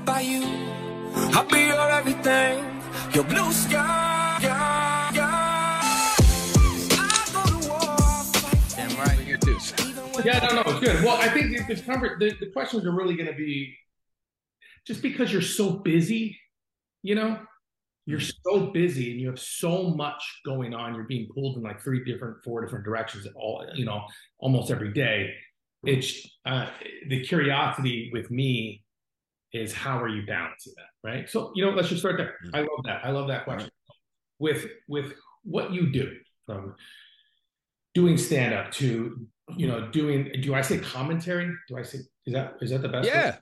right by you. I'll be your everything, your blue sky. Yeah, yeah. I go to war, Damn right. You too. Yeah, no, no, it's good. Well, I think the, the, conver- the, the questions are really going to be just because you're so busy, you know, you're so busy and you have so much going on. You're being pulled in like three different, four different directions, all you know, almost every day. It's uh, the curiosity with me is how are you balancing that, right? So you know, let's just start there. I love that. I love that question. With with what you do from doing stand up to you know doing do I say commentary? Do I say is that is that the best? Yeah.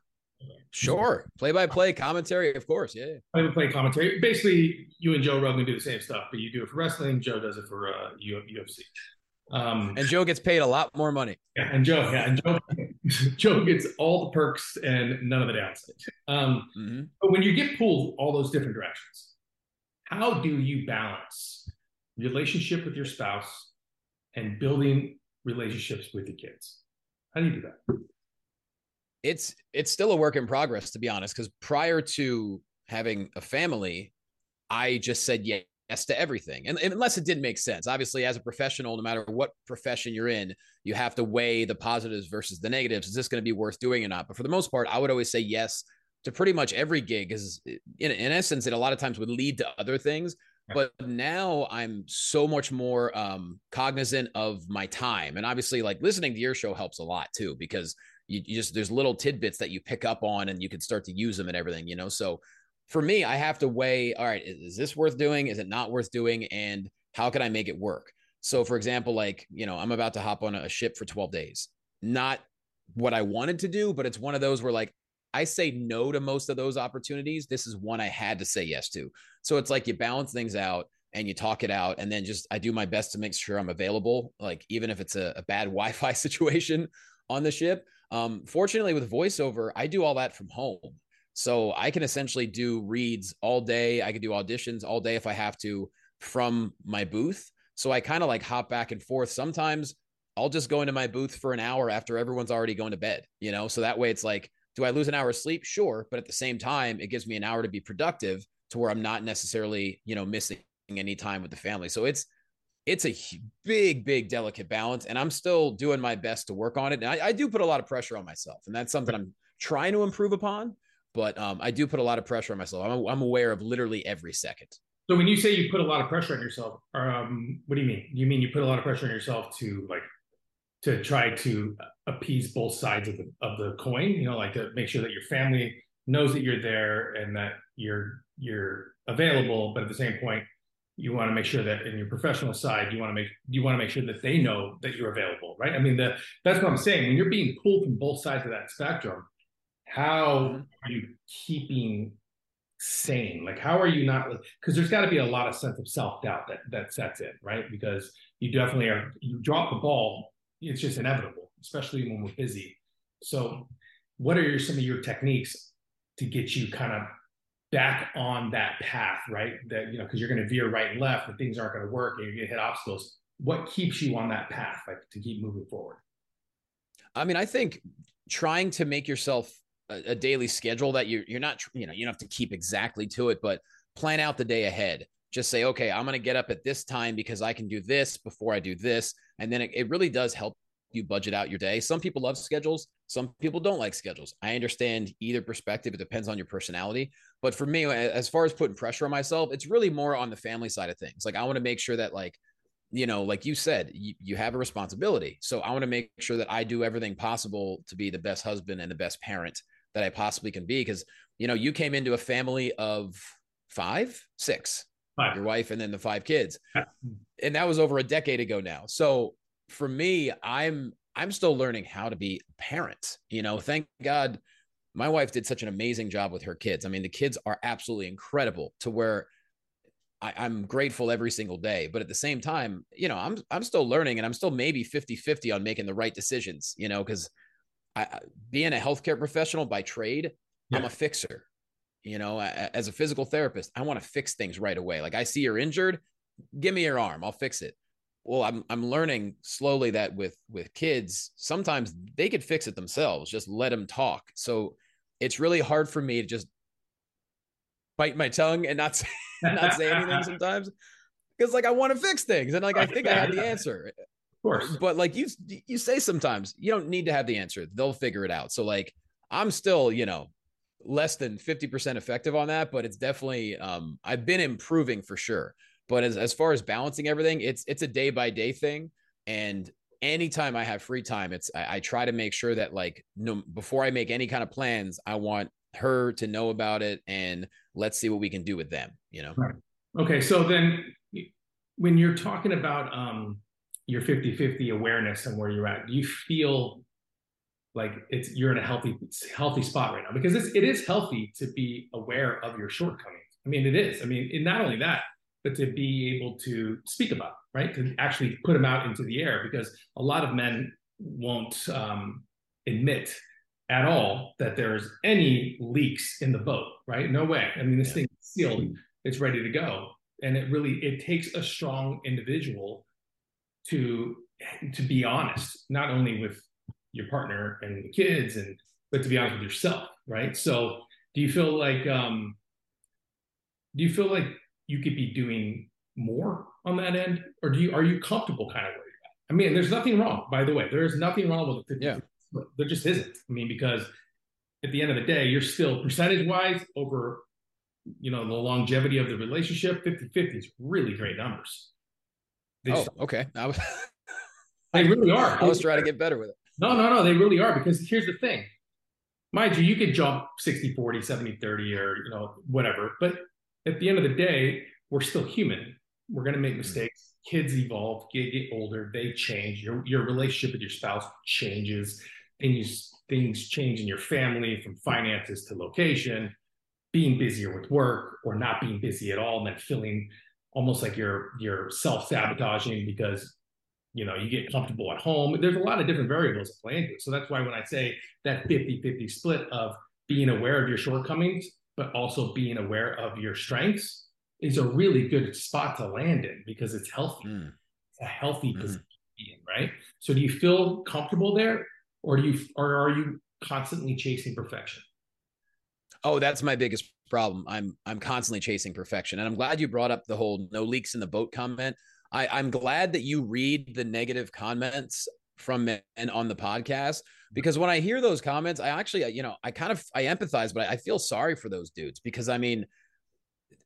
Sure. Play by play commentary, of course. Yeah. I would play commentary. Basically, you and Joe Rogan do the same stuff, but you do it for wrestling. Joe does it for uh, UFC. Um, And Joe gets paid a lot more money. yeah, and Joe, yeah, and Joe, Joe gets all the perks and none of the downsides. Um, hmm but when you get pulled all those different directions, how do you balance relationship with your spouse and building relationships with the kids? How do you do that? It's it's still a work in progress, to be honest, because prior to having a family, I just said yes to everything. And, and unless it didn't make sense. Obviously, as a professional, no matter what profession you're in, you have to weigh the positives versus the negatives. Is this going to be worth doing or not? But for the most part, I would always say yes to pretty much every gig is in, in essence, it a lot of times would lead to other things. But now I'm so much more um, cognizant of my time. And obviously, like listening to your show helps a lot too, because you, you just, there's little tidbits that you pick up on and you can start to use them and everything, you know? So for me, I have to weigh, all right, is, is this worth doing? Is it not worth doing? And how can I make it work? So for example, like, you know, I'm about to hop on a ship for 12 days. Not what I wanted to do, but it's one of those where like I say no to most of those opportunities. This is one I had to say yes to. So it's like you balance things out and you talk it out. And then just I do my best to make sure I'm available, like even if it's a, a bad Wi Fi situation on the ship. Um, fortunately, with voiceover, I do all that from home. So I can essentially do reads all day. I can do auditions all day if I have to from my booth. So I kind of like hop back and forth. Sometimes I'll just go into my booth for an hour after everyone's already going to bed, you know? So that way it's like, do I lose an hour of sleep? Sure. But at the same time, it gives me an hour to be productive to where I'm not necessarily, you know, missing any time with the family. So it's, it's a big, big, delicate balance. And I'm still doing my best to work on it. And I, I do put a lot of pressure on myself. And that's something I'm trying to improve upon. But um, I do put a lot of pressure on myself. I'm, I'm aware of literally every second. So when you say you put a lot of pressure on yourself, um, what do you mean? You mean you put a lot of pressure on yourself to like to try to appease both sides of the of the coin, you know, like to make sure that your family knows that you're there and that you're you're available, but at the same point, you want to make sure that in your professional side, you want to make you want to make sure that they know that you're available, right? I mean, the, that's what I'm saying. When you're being pulled from both sides of that spectrum, how mm-hmm. are you keeping sane? Like, how are you not? Because there's got to be a lot of sense of self doubt that that sets in, right? Because you definitely are. You drop the ball, it's just inevitable, especially when we're busy. So, what are your, some of your techniques to get you kind of back on that path, right? That you know, because you're going to veer right and left, and things aren't going to work, and you're going to hit obstacles. What keeps you on that path, like to keep moving forward? I mean, I think trying to make yourself a, a daily schedule that you you're not, you know, you don't have to keep exactly to it, but plan out the day ahead. Just say, okay, I'm going to get up at this time because I can do this before I do this, and then it, it really does help you budget out your day. Some people love schedules, some people don't like schedules. I understand either perspective. It depends on your personality. But for me, as far as putting pressure on myself, it's really more on the family side of things. Like I want to make sure that like you know, like you said, you, you have a responsibility. So I want to make sure that I do everything possible to be the best husband and the best parent that I possibly can be. Cause, you know, you came into a family of five, six, Five. your wife, and then the five kids. And that was over a decade ago now. So for me, I'm, I'm still learning how to be a parent. You know, thank God my wife did such an amazing job with her kids. I mean, the kids are absolutely incredible to where I, I'm grateful every single day. But at the same time, you know, I'm I'm still learning and I'm still maybe 50-50 on making the right decisions, you know, because I being a healthcare professional by trade, I'm a fixer. You know, as a physical therapist, I want to fix things right away. Like I see you're injured, give me your arm, I'll fix it. Well, I'm I'm learning slowly that with with kids, sometimes they could fix it themselves. Just let them talk. So it's really hard for me to just bite my tongue and not say, not say anything sometimes because like I want to fix things and like I think I have the answer. Course. But like you you say sometimes you don't need to have the answer. They'll figure it out. So like I'm still, you know, less than 50% effective on that, but it's definitely um I've been improving for sure. But as as far as balancing everything, it's it's a day by day thing and anytime I have free time, it's I, I try to make sure that like no before I make any kind of plans, I want her to know about it and let's see what we can do with them, you know. Right. Okay, so then when you're talking about um your 50-50 awareness and where you're at, do you feel like it's you're in a healthy healthy spot right now because it's, it is healthy to be aware of your shortcomings. I mean, it is. I mean, and not only that, but to be able to speak about, right? To actually put them out into the air because a lot of men won't um, admit at all that there's any leaks in the boat, right? No way. I mean, this yeah. thing is sealed, it's ready to go. And it really it takes a strong individual to to be honest, not only with your partner and the kids and but to be honest with yourself, right? So do you feel like um do you feel like you could be doing more on that end, or do you are you comfortable kind of where you're at? I mean, there's nothing wrong, by the way. There is nothing wrong with it. Yeah. There just isn't. I mean, because at the end of the day, you're still percentage wise over, you know, the longevity of the relationship. 50 50 is really great numbers. They oh, okay. I was, they really are. I was trying to get better with it. No, no, no. They really are because here's the thing. Mind you, you could jump 60 40, 70 30, or, you know, whatever. But at the end of the day, we're still human. We're going to make mm-hmm. mistakes. Kids evolve, get, get older, they change. Your your relationship with your spouse changes. Things things change in your family from finances to location, being busier with work or not being busy at all, and then feeling almost like you're you're self sabotaging because you know you get comfortable at home. There's a lot of different variables that play into it. So that's why when I say that 50-50 split of being aware of your shortcomings but also being aware of your strengths is a really good spot to land in because it's healthy. Mm. It's a healthy mm. position, right? So do you feel comfortable there or do you or are you constantly chasing perfection? Oh, that's my biggest problem. I'm I'm constantly chasing perfection. And I'm glad you brought up the whole no leaks in the boat comment. I, I'm glad that you read the negative comments from men on the podcast because when I hear those comments, I actually, you know, I kind of I empathize, but I feel sorry for those dudes because I mean,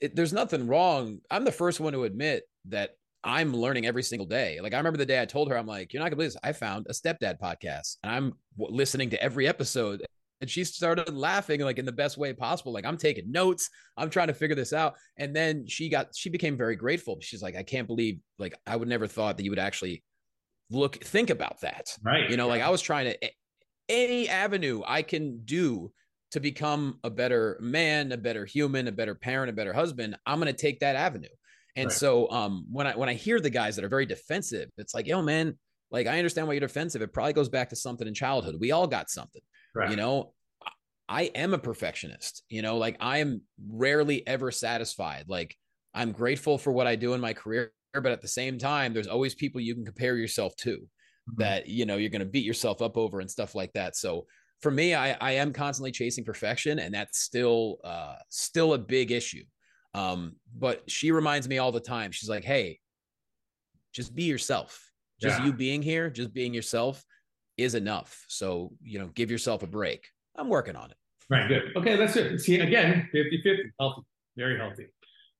it, there's nothing wrong. I'm the first one to admit that I'm learning every single day. Like I remember the day I told her, I'm like, you're not gonna believe this. I found a stepdad podcast, and I'm listening to every episode. And she started laughing like in the best way possible. Like I'm taking notes. I'm trying to figure this out. And then she got she became very grateful. She's like, I can't believe like I would never thought that you would actually look think about that. Right. You know, like I was trying to any avenue I can do to become a better man, a better human, a better parent, a better husband, I'm going to take that avenue. And right. so um, when I when I hear the guys that are very defensive, it's like, yo, man, like I understand why you're defensive. It probably goes back to something in childhood. We all got something. Right. You know, I am a perfectionist. You know, like I am rarely ever satisfied. Like I'm grateful for what I do in my career, but at the same time, there's always people you can compare yourself to mm-hmm. that you know you're going to beat yourself up over and stuff like that so for me i i am constantly chasing perfection and that's still uh still a big issue um but she reminds me all the time she's like hey just be yourself just yeah. you being here just being yourself is enough so you know give yourself a break i'm working on it right good okay that's it see again 50 50 healthy very healthy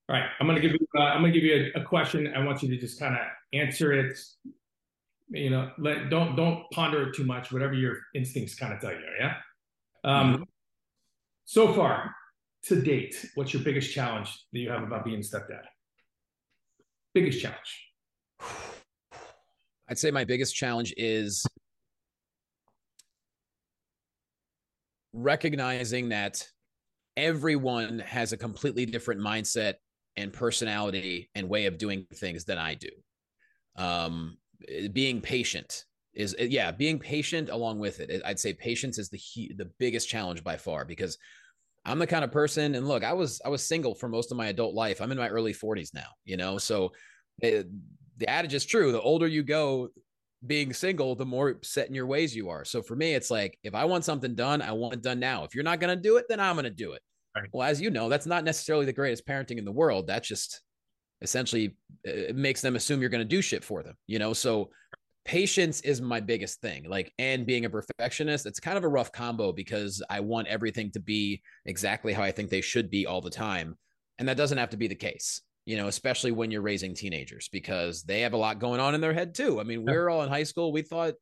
all right i'm gonna give you uh, i'm gonna give you a, a question i want you to just kind of answer it you know, let don't don't ponder it too much. Whatever your instincts kind of tell you. Yeah. Um, mm-hmm. So far, to date, what's your biggest challenge that you have about being a stepdad? Biggest challenge. I'd say my biggest challenge is recognizing that everyone has a completely different mindset and personality and way of doing things than I do. Um, Eh, being patient is eh, yeah being patient along with it i'd say patience is the the biggest challenge by far because i'm the kind of person and look i was i was single for most of my adult life i'm in my early 40s now you know so it, eh, the adage is true the older you go being single, the more set in your ways you are. So for me, it's like if I want something done, I want it done now. If you're not going to do it, then I'm going to do it. Right. Well, as you know, that's not necessarily the greatest parenting in the world. That's just essentially eh, it makes them assume you're going to do shit for them, you know? So patience is my biggest thing. Like, and being a perfectionist, it's kind of a rough combo because I want everything to be exactly how I think they should be all the time. And that doesn't have to be the case you know, especially when you're raising teenagers because they have a lot going on in their head too. I mean, we are all in high school. We thought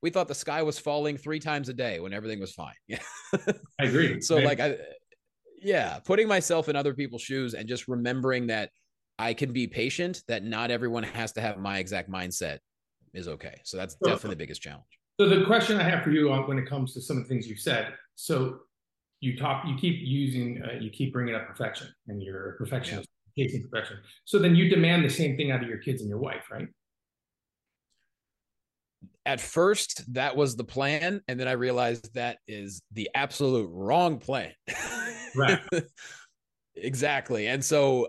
we thought the sky was falling three times a day when everything was fine. I agree. So like I yeah, putting myself in other people's shoes and just remembering that I can be patient, that not everyone has to have my exact mindset is okay. So that's so, definitely the biggest challenge. So the question I have for you when it comes to some of the things you've said, so you talk, you keep using, uh, you keep bringing up perfection, and you're a perfectionist chasing perfection. So then you demand the same thing out of your kids and your wife, right? At first, that was the plan. And then I realized that is the absolute wrong plan. Right. exactly. And so,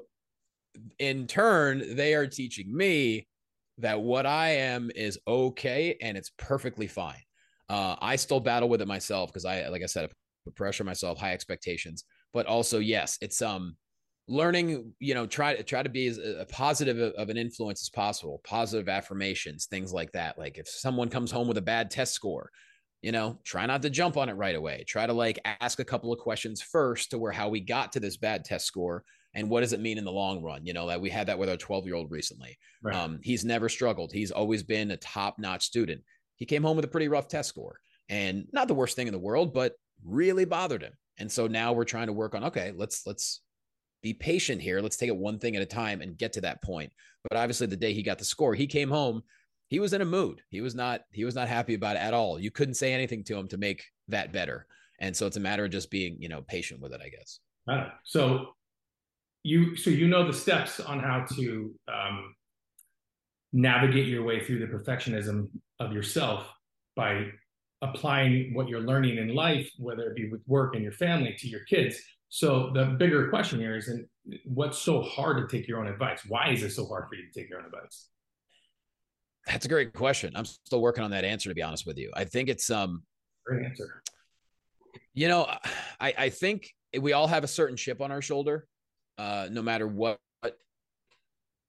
in turn, they are teaching me that what I am is okay and it's perfectly fine. Uh, I still battle with it myself because I, like I said, I put pressure myself, high expectations. But also, yes, it's um, learning you know try to try to be as a positive of an influence as possible positive affirmations things like that. Like if someone comes home with a bad test score you know try not to jump on it right away. Try to like ask a couple of questions first to where how we got to this bad test score and what does it mean in the long run? You know that we had that with our 12 year old recently. Right. um, he's never struggled. He's always been a top notch student. He came home with a pretty rough test score and not the worst thing in the world but really bothered him. And so now we're trying to work on okay let's let's be patient here. Let's take it one thing at a time and get to that point. But obviously, the day he got the score, he came home. He was in a mood. He was not. He was not happy about it at all. You couldn't say anything to him to make that better. And so it's a matter of just being, you know, patient with it, I guess. So you, so you know the steps on how to um, navigate your way through the perfectionism of yourself by applying what you're learning in life, whether it be with work and your family, to your kids so the bigger question here is, and what's so hard to take your own advice? Why is it so hard for you to take your own advice? That's a great question. I'm still working on that answer, to be honest with you. I think it's um great answer. You know, I I think we all have a certain chip on our shoulder, uh, no matter what,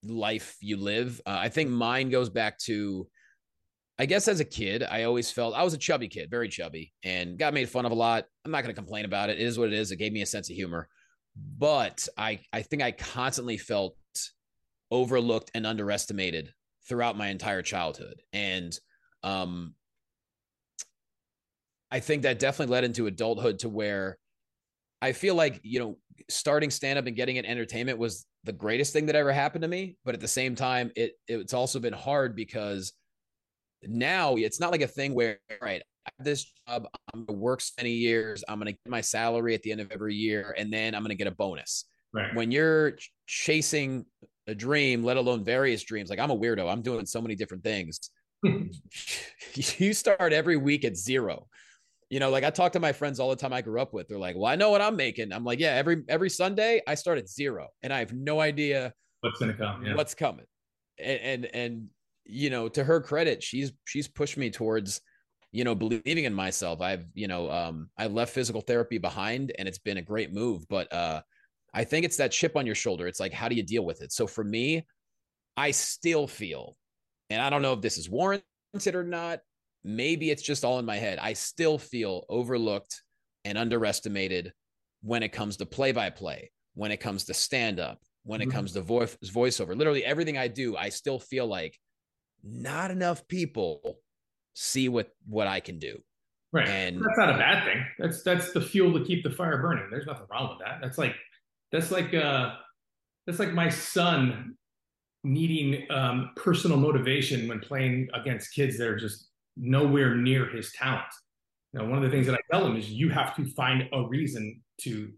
life you live. Uh, I think mine goes back to I guess as a kid, I always felt I was a chubby kid, very chubby, and got made fun of a lot. I'm not going to complain about it. It is what it is. It gave me a sense of humor. But I, I think I constantly felt overlooked and underestimated throughout my entire childhood. And um, I think that definitely led into adulthood to where I feel like, you know, starting stand up and getting in entertainment was the greatest thing that ever happened to me. But at the same time, it it's also been hard because – now it's not like a thing where right I have this job i'm going to work so many years i'm going to get my salary at the end of every year and then i'm going to get a bonus. Right. when you're chasing a dream let alone various dreams like i'm a weirdo i'm doing so many different things. You start every week at zero. You know like i talk to my friends all the time i grew up with they're like well i know what i'm making. I'm like yeah every every sunday i start at zero and i have no idea what's going to come yeah. what's coming. And, and and you know, to her credit, she's she's pushed me towards, you know, believing in myself. I've, you know, um, I left physical therapy behind and it's been a great move. But uh I think it's that chip on your shoulder. It's like, how do you deal with it? So for me, I still feel, and I don't know if this is warranted or not. Maybe it's just all in my head. I still feel overlooked and underestimated when it comes to play by play, when it comes to stand up, when it mm-hmm. comes to voice voiceover. Literally everything I do, I still feel like not enough people see what what I can do. Right. And that's not a bad thing. That's that's the fuel to keep the fire burning. There's nothing wrong with that. That's like that's like uh that's like my son needing um, personal motivation when playing against kids that are just nowhere near his talent. Now, one of the things that I tell him is you have to find a reason to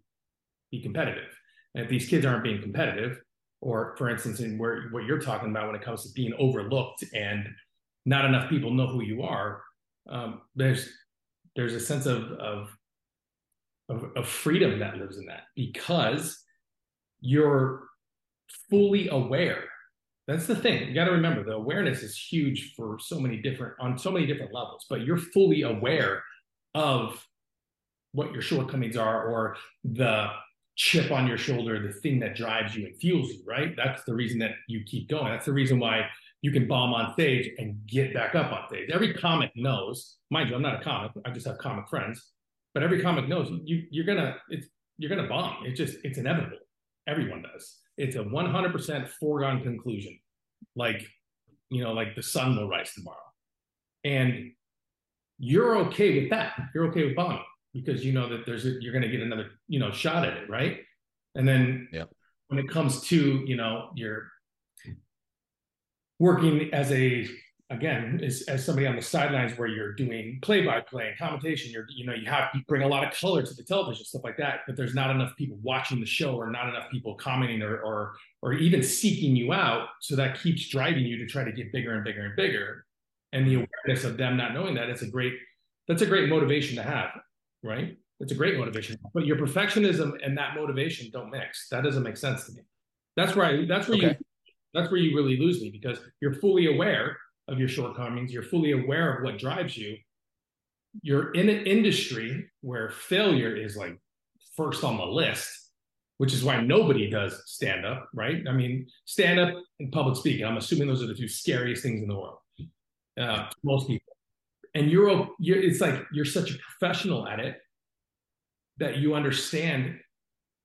be competitive. And if these kids aren't being competitive, or for instance in where what you're talking about when it comes to being overlooked and not enough people know who you are um, there's there's a sense of, of of of freedom that lives in that because you're fully aware That's the thing. You got to remember the awareness is huge for so many different on so many different levels, but you're fully aware of what your shortcomings are or the chip on your shoulder, the thing that drives you and fuels you, right? That's the reason that you keep going. That's the reason why you can bomb on stage and get back up on stage. Every comic knows, mind you, I'm not a comic, I just have comic friends, but every comic knows you you're gonna it's you're gonna bomb. It's just it's inevitable. Everyone does. It's a 100% foregone conclusion. Like, you know, like the sun will rise tomorrow. And you're okay with that. You're okay with bombing because you know that there's a, you're going to get another, you know, shot at it, right? And then yeah. when it comes to, you know, you're working as a again as, as somebody on the sidelines where you're doing play-by-play and commentation you're you know you have to bring a lot of color to the television stuff like that but there's not enough people watching the show or not enough people commenting or or or even seeking you out so that keeps driving you to try to get bigger and bigger and bigger and the awareness of them not knowing that it's a great that's a great motivation to have right it's a great motivation but your perfectionism and that motivation don't mix that doesn't make sense to me that's where I, that's where okay. you that's where you really lose me because you're fully aware of your shortcomings. You're fully aware of what drives you. You're in an industry where failure is like first on the list, which is why nobody does stand up, right? I mean, stand up and public speaking. I'm assuming those are the two scariest things in the world. Uh, most people, and you're, you're it's like you're such a professional at it that you understand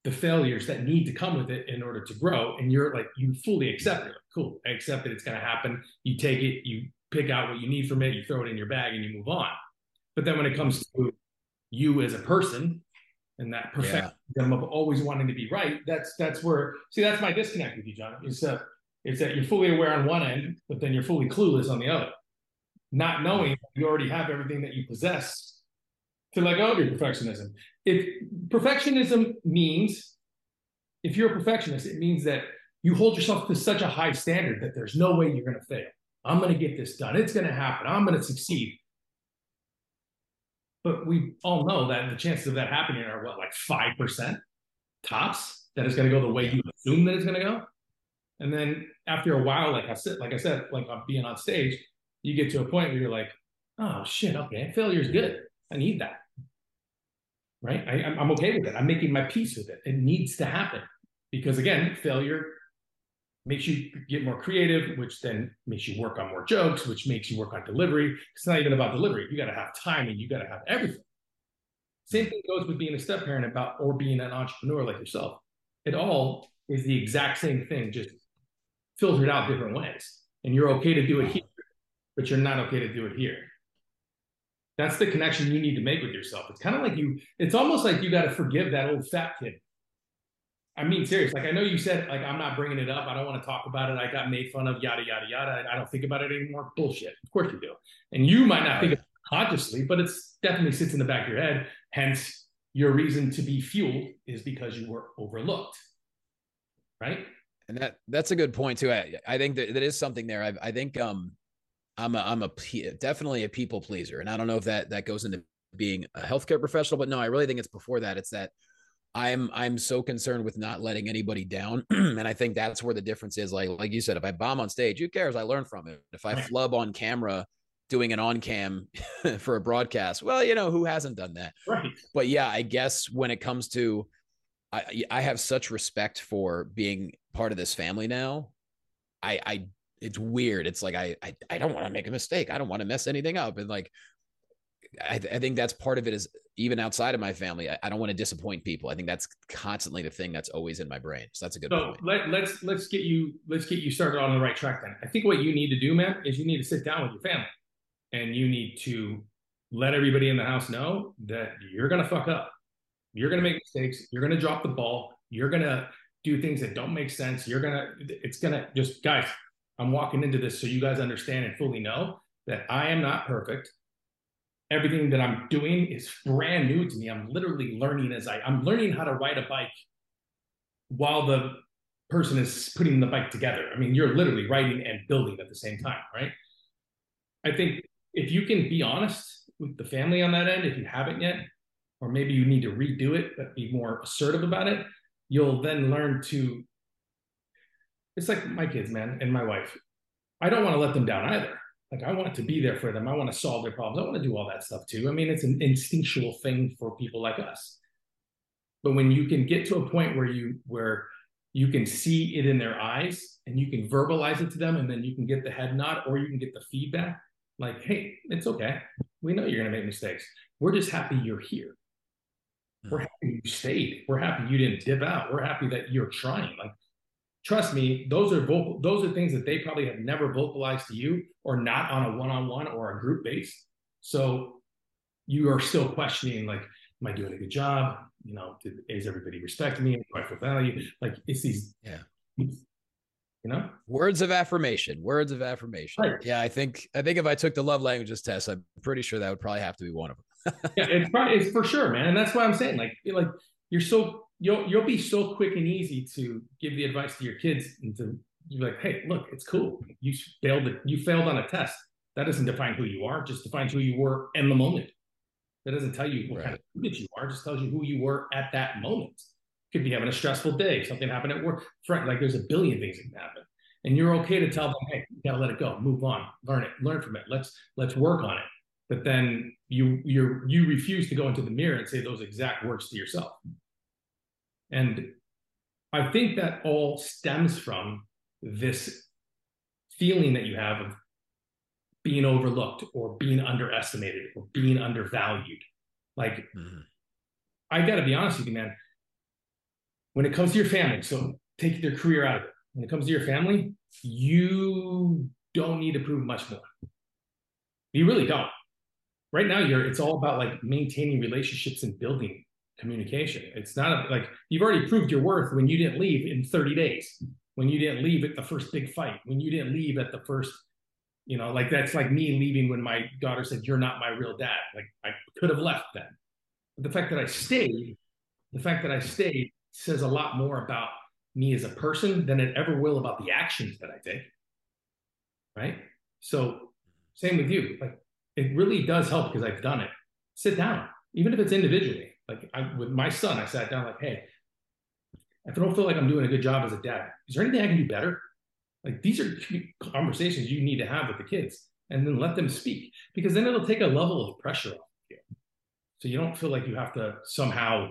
the failures that need to come with it in order to grow. And you're like, you fully accept it. Cool. I accept that It's going to happen. You take it, you pick out what you need from it, you throw it in your bag and you move on. But then when it comes to you as a person and that perfection yeah. of always wanting to be right, that's, that's where, see, that's my disconnect with you, John. Is that, is that you're fully aware on one end, but then you're fully clueless on the other. Not knowing you already have everything that you possess to let go of your perfectionism. If perfectionism means, if you're a perfectionist, it means that you hold yourself to such a high standard that there's no way you're going to fail. I'm going to get this done. It's going to happen. I'm going to succeed. But we all know that the chances of that happening are what, like 5% tops? That it's going to go the way you assume that it's going to go. And then after a while, like I said, like I said, like I'm being on stage, you get to a point where you're like, oh shit, okay, failure is good. I need that right? I, I'm okay with it. I'm making my peace with it. It needs to happen because again, failure makes you get more creative, which then makes you work on more jokes, which makes you work on delivery. It's not even about delivery. You got to have timing. You got to have everything. Same thing goes with being a step parent about or being an entrepreneur like yourself. It all is the exact same thing, just filtered out different ways. And you're okay to do it here, but you're not okay to do it here. That's the connection you need to make with yourself. It's kind of like you, it's almost like you got to forgive that old fat kid. I mean, serious. Like, I know you said, like, I'm not bringing it up. I don't want to talk about it. I got made fun of, yada, yada, yada. I don't think about it anymore. Bullshit. Of course you do. And you might not think of it consciously, but it's definitely sits in the back of your head. Hence, your reason to be fueled is because you were overlooked. Right. And that that's a good point too. I, I think that that is something there. I, I think um I'm a I'm a definitely a people pleaser, and I don't know if that that goes into being a healthcare professional, but no, I really think it's before that. It's that I'm I'm so concerned with not letting anybody down, and I think that's where the difference is. Like like you said, if I bomb on stage, who cares? I learn from it. If I flub on camera, doing an on cam for a broadcast, well, you know who hasn't done that. Right. But yeah, I guess when it comes to, I I have such respect for being part of this family now. I I it's weird. It's like I I, I don't want to make a mistake. I don't want to mess anything up. And like I, I, think that's part of it is even outside of my family, I, I, don't want to disappoint people. I think that's constantly the thing that's always in my brain. So that's a good so point. Let, let's let's get you let's get you started on the right track then. I think what you need to do, man, is you need to sit down with your family and you need to let everybody in the house know that you're gonna fuck up. You're gonna make mistakes, you're gonna drop the ball, you're gonna do things that don't make sense. You're gonna it's gonna just guys, I'm walking into this so you guys understand and fully know that I am not perfect. Everything that I'm doing is brand new to me. I'm literally learning as I I'm learning how to ride a bike while the person is putting the bike together. I mean, you're literally writing and building at the same time, right? I think if you can be honest with the family on that end, if you haven't yet, or maybe you need to redo it, but be more assertive about it, you'll then learn to it's like my kids, man, and my wife. I don't want to let them down either. Like I want to be there for them. I want to solve their problems. I want to do all that stuff too. I mean, it's an instinctual thing for people like us. But when you can get to a point where you where you can see it in their eyes and you can verbalize it to them and then you can get the head nod or you can get the feedback like, hey, it's okay. We know you're going to make mistakes. We're just happy you're here. We're hmm. happy you stayed. We're happy you didn't dip out. We're happy that you're trying. Like, trust me, those are vocal, those are things that they probably have never vocalized to you or not on a one-on-one or a group base. So you are still questioning, like, am I doing a good job? You know, did, is everybody respecting me? Do I feel value? Like it's these, yeah, you know words of affirmation words of affirmation right. yeah i think i think if i took the love languages test i'm pretty sure that would probably have to be one of them yeah it's probably it's for sure man and that's why i'm saying like like you're so you'll you'll be so quick and easy to give the advice to your kids and to you're like hey look it's cool you failed you failed on a test that doesn't define who you are just defines who you were in the moment that doesn't tell you what right. kind of student you are just tells you who you were at that moment could be having a stressful day. Something happened at work. Like there's a billion things that can happen. And you're okay to tell them, hey, you gotta let it go, move on, learn it, learn from it. Let's let's work on it. But then you you you refuse to go into the mirror and say those exact words to yourself. And I think that all stems from this feeling that you have of being overlooked or being underestimated or being undervalued. Like, mm-hmm. I got to be honest with you, man when it comes to your family, so take their career out of it. When it comes to your family, you don't need to prove much more. You really don't. Right now, you're it's all about like maintaining relationships and building communication. It's not a, like you've already proved your worth when you didn't leave in 30 days, when you didn't leave at the first big fight, when you didn't leave at the first, you know, like that's like me leaving when my daughter said, You're not my real dad. Like I could have left then. But the fact that I stayed, the fact that I stayed says a lot more about me as a person than it ever will about the actions that I take. Right. So, same with you. Like, it really does help because I've done it. Sit down, even if it's individually. Like, I, with my son, I sat down, like, hey, if I don't feel like I'm doing a good job as a dad, is there anything I can do better? Like, these are conversations you need to have with the kids and then let them speak because then it'll take a level of pressure off you. So you don't feel like you have to somehow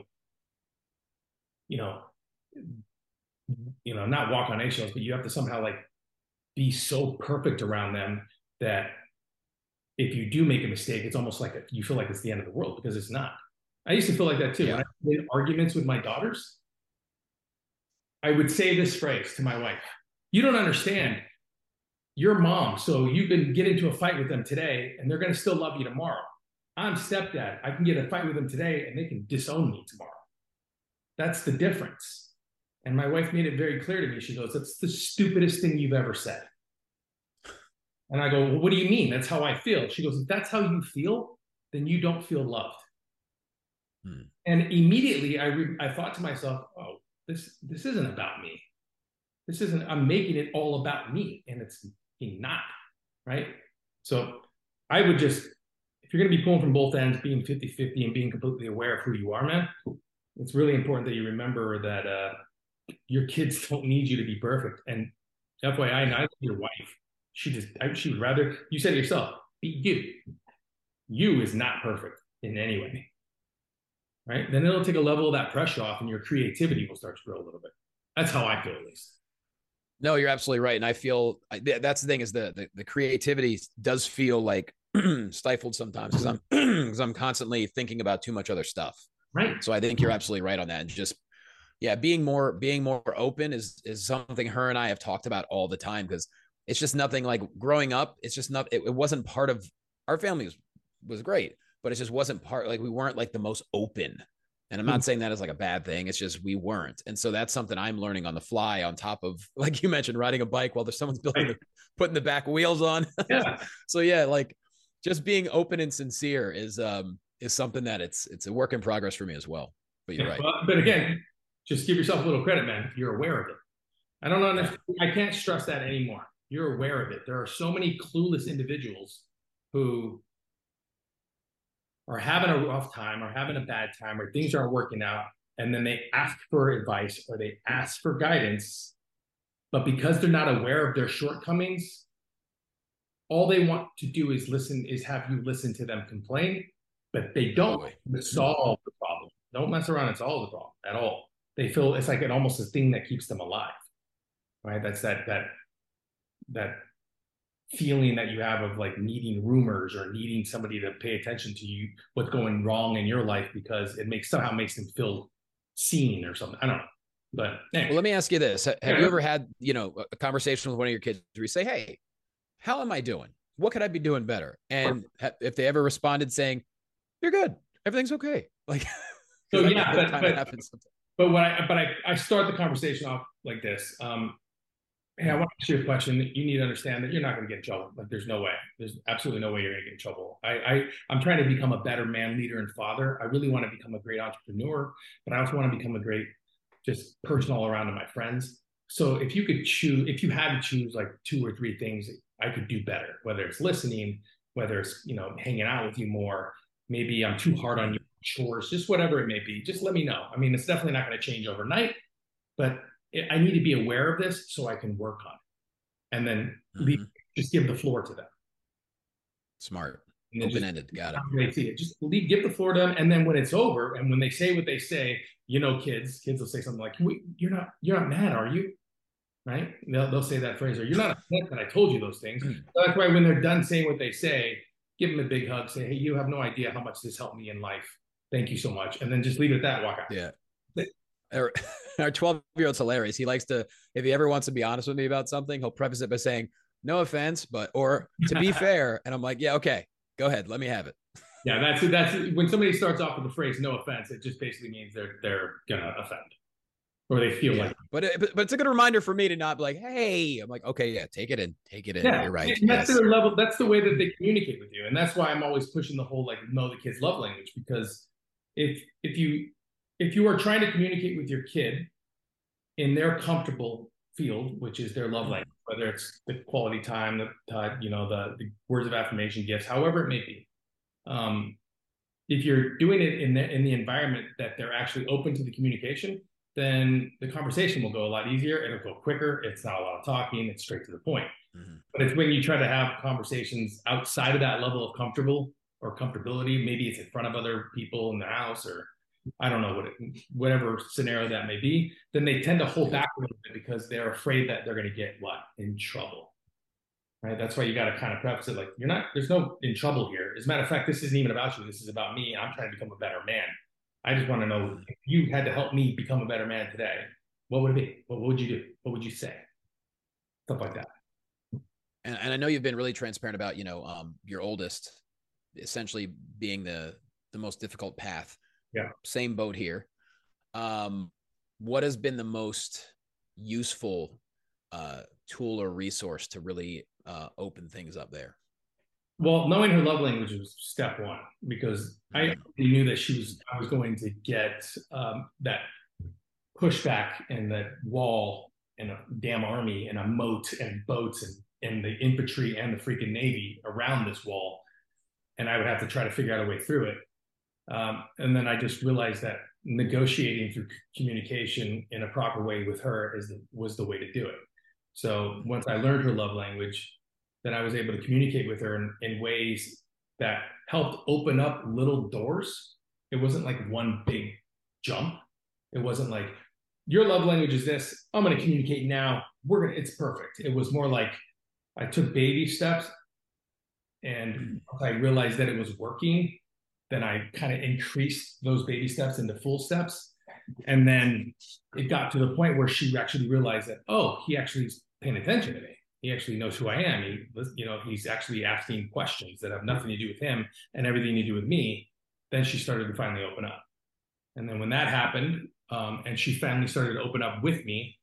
you know, you know, not walk on eggshells, but you have to somehow like be so perfect around them that if you do make a mistake, it's almost like you feel like it's the end of the world because it's not. I used to feel like that too. Yeah. When I had arguments with my daughters, I would say this phrase to my wife You don't understand. Your mom, so you can get into a fight with them today and they're going to still love you tomorrow. I'm stepdad. I can get a fight with them today and they can disown me tomorrow. That's the difference. And my wife made it very clear to me. She goes, That's the stupidest thing you've ever said. And I go, Well, what do you mean? That's how I feel. She goes, If that's how you feel, then you don't feel loved. Hmm. And immediately I, re- I thought to myself, Oh, this, this isn't about me. This isn't, I'm making it all about me. And it's not. Right. So I would just, if you're going to be pulling from both ends, being 50 50 and being completely aware of who you are, man, it's really important that you remember that uh, your kids don't need you to be perfect. And FYI, neither your wife. She just she would rather you said yourself, be you. You is not perfect in any way. Right? Then it'll take a level of that pressure off and your creativity will start to grow a little bit. That's how I feel at least. No, you're absolutely right. And I feel that's the thing is the, the, the creativity does feel like stifled sometimes because I'm because I'm constantly thinking about too much other stuff. Right. So I think you're absolutely right on that. And just yeah, being more being more open is is something her and I have talked about all the time because it's just nothing like growing up. It's just not. It, it wasn't part of our family was was great, but it just wasn't part. Like we weren't like the most open. And I'm not hmm. saying that as like a bad thing. It's just we weren't. And so that's something I'm learning on the fly on top of like you mentioned, riding a bike while there's someone's building the, putting the back wheels on. Yeah. so yeah, like just being open and sincere is um is something that it's it's a work in progress for me as well. But you're yeah, right. But, but again, just give yourself a little credit, man. You're aware of it. I don't understand. I can't stress that anymore. You're aware of it. There are so many clueless individuals who are having a rough time or having a bad time or things aren't working out. And then they ask for advice or they ask for guidance but because they're not aware of their shortcomings, all they want to do is listen, is have you listen to them complain, but they don't solve the problem. Don't mess around and solve the problem at all. They feel it's like an almost a thing that keeps them alive. Right. That's that that that feeling that you have of like needing rumors or needing somebody to pay attention to you, what's going wrong in your life because it makes somehow makes them feel seen or something. I don't know. But anyway. well, let me ask you this: Have yeah. you ever had you know a conversation with one of your kids where you say, "Hey, how am I doing? What could I be doing better?" And if they ever responded saying, "You're good, everything's okay," like so yeah, but, but, but when I but I, I start the conversation off like this. Um, hey, I want to ask you a question. You need to understand that you're not going to get in trouble. Like, there's no way. There's absolutely no way you're going to get in trouble. I, I, I'm trying to become a better man, leader, and father. I really want to become a great entrepreneur, but I also want to become a great just person all around to my friends. So if you could choose, if you had to choose like two or three things I could do better, whether it's listening, whether it's you know hanging out with you more, maybe I'm too hard on your chores, just whatever it may be, just let me know. I mean, it's definitely not going to change overnight, but I need to be aware of this so I can work on it, and then mm-hmm. leave, just give the floor to them. Smart. Open ended. Got it. They see it. Just leave, give the floor to them, and then when it's over, and when they say what they say, you know, kids, kids will say something like, "You're not, you're not mad, are you?" Right? They'll, they'll say that phrase, or "You're not upset that I told you those things." Mm. So that's why when they're done saying what they say, give them a big hug. Say, "Hey, you have no idea how much this helped me in life. Thank you so much," and then just leave it at that. Walk out. Yeah. Our 12 year old's hilarious. He likes to, if he ever wants to be honest with me about something, he'll preface it by saying, no offense, but, or to be fair. And I'm like, yeah, okay, go ahead. Let me have it. Yeah, that's that's when somebody starts off with the phrase "no offense," it just basically means they're they're gonna offend, or they feel yeah. like. But, it, but but it's a good reminder for me to not be like, "Hey," I'm like, "Okay, yeah, take it in, take it in." Yeah, You're right. And that's yes. their level. That's the way that they communicate with you, and that's why I'm always pushing the whole like know the kids love language because if if you if you are trying to communicate with your kid in their comfortable field, which is their love language, whether it's the quality time, the uh, you know the, the, words of affirmation, gifts, however it may be. Um, if you're doing it in the in the environment that they're actually open to the communication, then the conversation will go a lot easier. It'll go quicker. It's not a lot of talking. It's straight to the point. Mm-hmm. But it's when you try to have conversations outside of that level of comfortable or comfortability. Maybe it's in front of other people in the house or I don't know what it, whatever scenario that may be, then they tend to hold back a little bit because they're afraid that they're going to get what in trouble. Right. That's why you got to kind of preface it like you're not. There's no in trouble here. As a matter of fact, this isn't even about you. This is about me. I'm trying to become a better man. I just want to know if you had to help me become a better man today. What would it be? What would you do? What would you say? Stuff like that. And, and I know you've been really transparent about you know um, your oldest essentially being the the most difficult path yeah. Same boat here. Um, what has been the most useful uh, tool or resource to really uh, open things up there? Well, knowing her love language was step one because I mm-hmm. knew that she was I was going to get um, that pushback and that wall and a damn army and a moat and boats and, and the infantry and the freaking navy around this wall, and I would have to try to figure out a way through it. Um, and then I just realized that negotiating through communication in a proper way with her is the, was the way to do it. So once I learned her love language, then I was able to communicate with her in, in ways that helped open up little doors. It wasn't like one big jump. It wasn't like your love language is this. I'm going to communicate now. We're going to, it's perfect. It was more like I took baby steps and I realized that it was working then I kind of increased those baby steps into full steps. And then it got to the point where she actually realized that, oh, he actually is paying attention to me. He actually knows who I am. He, you know, he's actually asking questions that have nothing to do with him and everything to do with me. Then she started to finally open up. And then when that happened, um, and she finally started to open up with me,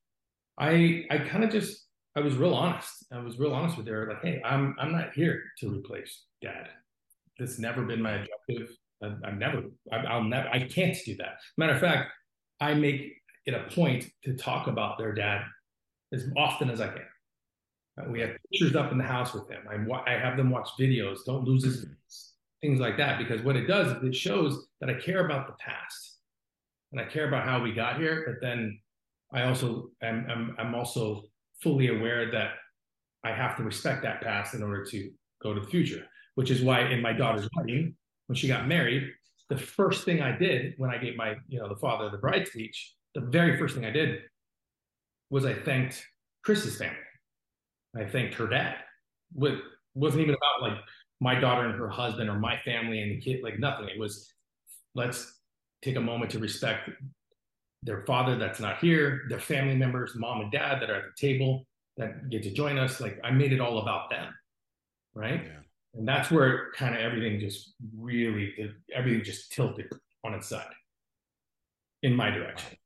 I I kind of just I was real honest. I was real honest with her, like, hey, I'm I'm not here to replace dad. That's never been my objective. I've, I've never, I, will never, I can't do that. Matter of fact, I make it a point to talk about their dad as often as I can. Uh, we have pictures up in the house with them. I, I have them watch videos. Don't lose his things like that because what it does is it shows that I care about the past and I care about how we got here. But then I also am I'm, I'm also fully aware that I have to respect that past in order to go to the future. Which is why in my daughter's wedding, when she got married, the first thing I did when I gave my, you know, the father of the bride speech, the very first thing I did was I thanked Chris's family. I thanked her dad. It wasn't even about like my daughter and her husband or my family and the kid, like nothing. It was let's take a moment to respect their father that's not here, their family members, mom and dad that are at the table that get to join us. Like I made it all about them. Right. Yeah. And that's where kind of everything just really, everything just tilted on its side in my direction.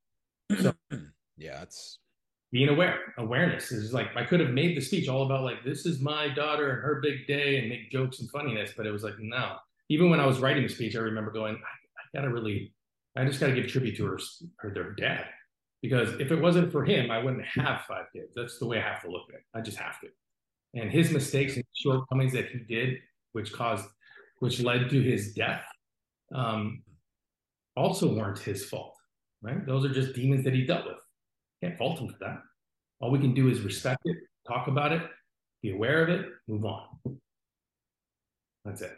So, yeah, it's being aware. Awareness is like I could have made the speech all about like this is my daughter and her big day and make jokes and funniness, but it was like no. Even when I was writing the speech, I remember going, I, I gotta really, I just gotta give tribute to her, her their dad, because if it wasn't for him, I wouldn't have five kids. That's the way I have to look at it. I just have to. And his mistakes and shortcomings that he did, which caused, which led to his death, um, also weren't his fault. Right? Those are just demons that he dealt with. Can't fault him for that. All we can do is respect it, talk about it, be aware of it, move on. That's it.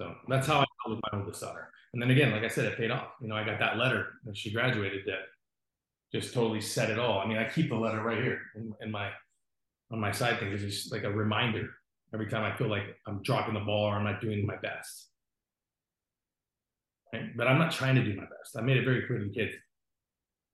So that's how I dealt with my oldest daughter. And then again, like I said, it paid off. You know, I got that letter when she graduated that just totally said it all. I mean, I keep the letter right here in, in my on my side thing. It's just like a reminder every time I feel like I'm dropping the ball or I'm not doing my best. Right? But I'm not trying to do my best. I made it very clear to the kids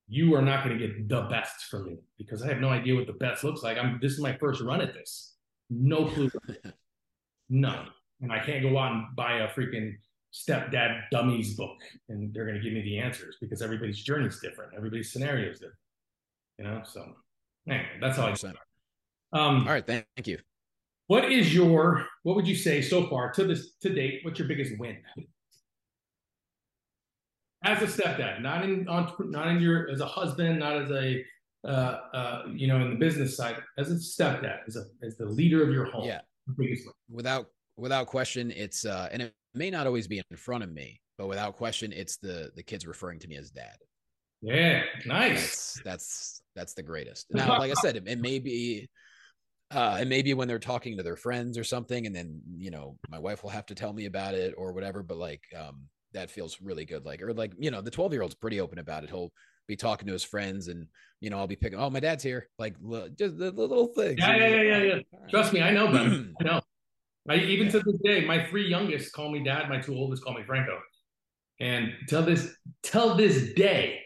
you are not going to get the best from me because I have no idea what the best looks like. I'm this is my first run at this. No clue. None. And I can't go out and buy a freaking stepdad dummies book and they're going to give me the answers because everybody's journey is different. Everybody's scenario is different. You know, so anyway, that's how I start. Um, All right, thank you. What is your what would you say so far to this to date? What's your biggest win? as a stepdad, not in not in your as a husband, not as a uh, uh, you know in the business side, as a stepdad, as a as the leader of your home. Yeah, without without question, it's uh, and it may not always be in front of me, but without question, it's the the kids referring to me as dad. Yeah, nice. That's that's, that's the greatest. Now, like I said, it, it may be uh, and maybe when they're talking to their friends or something, and then you know my wife will have to tell me about it or whatever. But like, um, that feels really good. Like, or like, you know, the 12 year old's pretty open about it. He'll be talking to his friends and, you know, I'll be picking, oh, my dad's here. Like, just the, little things. Yeah, yeah, yeah, yeah, yeah. Trust me, I know, Ben. I know. I, even yeah. to this day, my three youngest call me dad. My two oldest call me Franco. And till this, till this day,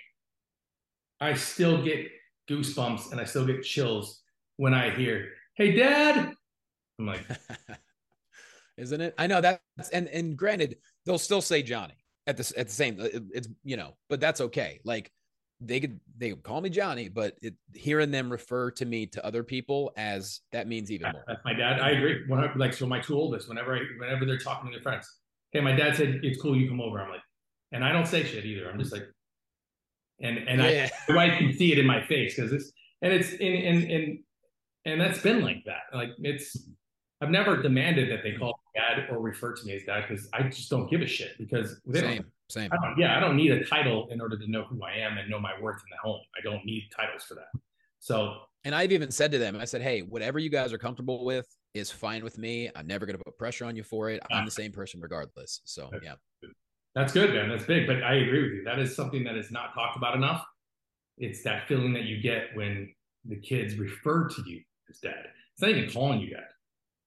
I still get goosebumps and I still get chills when I hear, "Hey, Dad." I'm like, isn't it? I know that's and and granted, they'll still say Jonny at the at the same. Uh, it's you know, but that's okay. Like they could they could call me Jonny, but it, hearing them refer to me to other people as that means even more. That's my dad. I agree. When I, like so, my two oldest, whenever I, whenever they're talking to their friends, hey, my dad said it's cool, you come over. I'm like, and I don't say shit either. I'm just like, and and yeah. I, I can see it in my face because it's and it's in and and and that's been like that. Like it's I've never demanded that they call me dad or refer to me as dad because I just don't give a shit because same, same. I yeah, I don't need a title in order to know who I am and know my worth in the home. I don't need titles for that. So, and I've even said to them, I said, hey, whatever you guys are comfortable with is fine with me. I'm never going to put pressure on you for it. I'm the ah. same person regardless. So, that's yeah. Good. That's good, man. That's big. But I agree with you. That is something that is not talked about enough. It's that feeling that you get when the kids refer to you as dad. It's not even calling you dad.